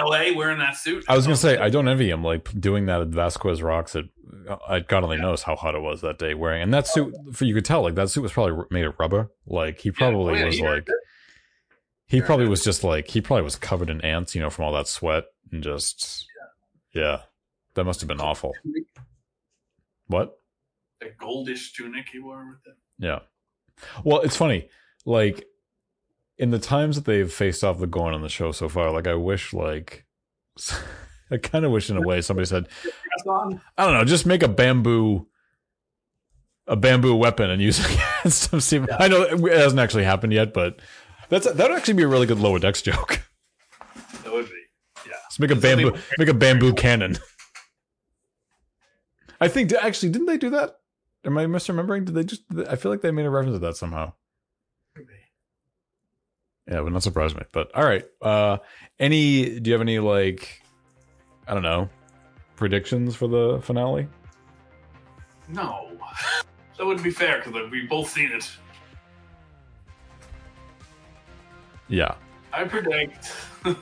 Speaker 1: L.A. wearing that suit.
Speaker 2: I was gonna say I don't envy him like doing that at Vasquez Rocks. At I God only knows how hot it was that day wearing, and that suit. Oh. For you could tell like that suit was probably made of rubber. Like he probably
Speaker 1: Oh, yeah,
Speaker 2: was
Speaker 1: he
Speaker 2: like he probably was just like he probably was covered in ants, you know, from all that sweat and just yeah, that must have been awful. What?
Speaker 1: The goldish tunic he wore with it.
Speaker 2: Yeah. Well, it's funny. Like in the times that they've faced off the Gorn on the show so far, like I wish like *laughs* I kind of wish in a way somebody said, I don't know, just make a bamboo a bamboo weapon and use it *laughs* against. See, I know it hasn't actually happened yet, but that's that would actually be a really good lower decks joke. *laughs*
Speaker 1: That would be. Yeah.
Speaker 2: Just make a bamboo make a bamboo cannon. *laughs* I think actually didn't they do that? Am I misremembering? Did they just? I feel like they made a reference to that somehow. Yeah, it would not surprise me. But all right. Uh any do you have any like I don't know, predictions for the finale?
Speaker 1: No. *laughs* That wouldn't be fair because we've both seen it.
Speaker 2: Yeah.
Speaker 1: I predict. *laughs*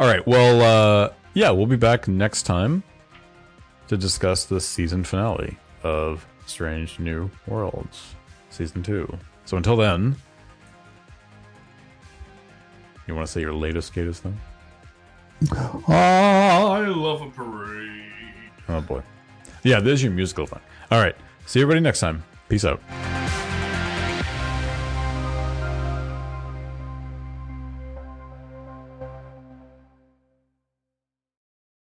Speaker 2: All right. Well, uh yeah, we'll be back next time to discuss the season finale of Strange New Worlds, season 2. So until then, you want to say your latest greatest thing?
Speaker 1: I love a parade.
Speaker 2: Oh boy. Yeah, there's your musical thing. All right. See everybody next time. Peace out.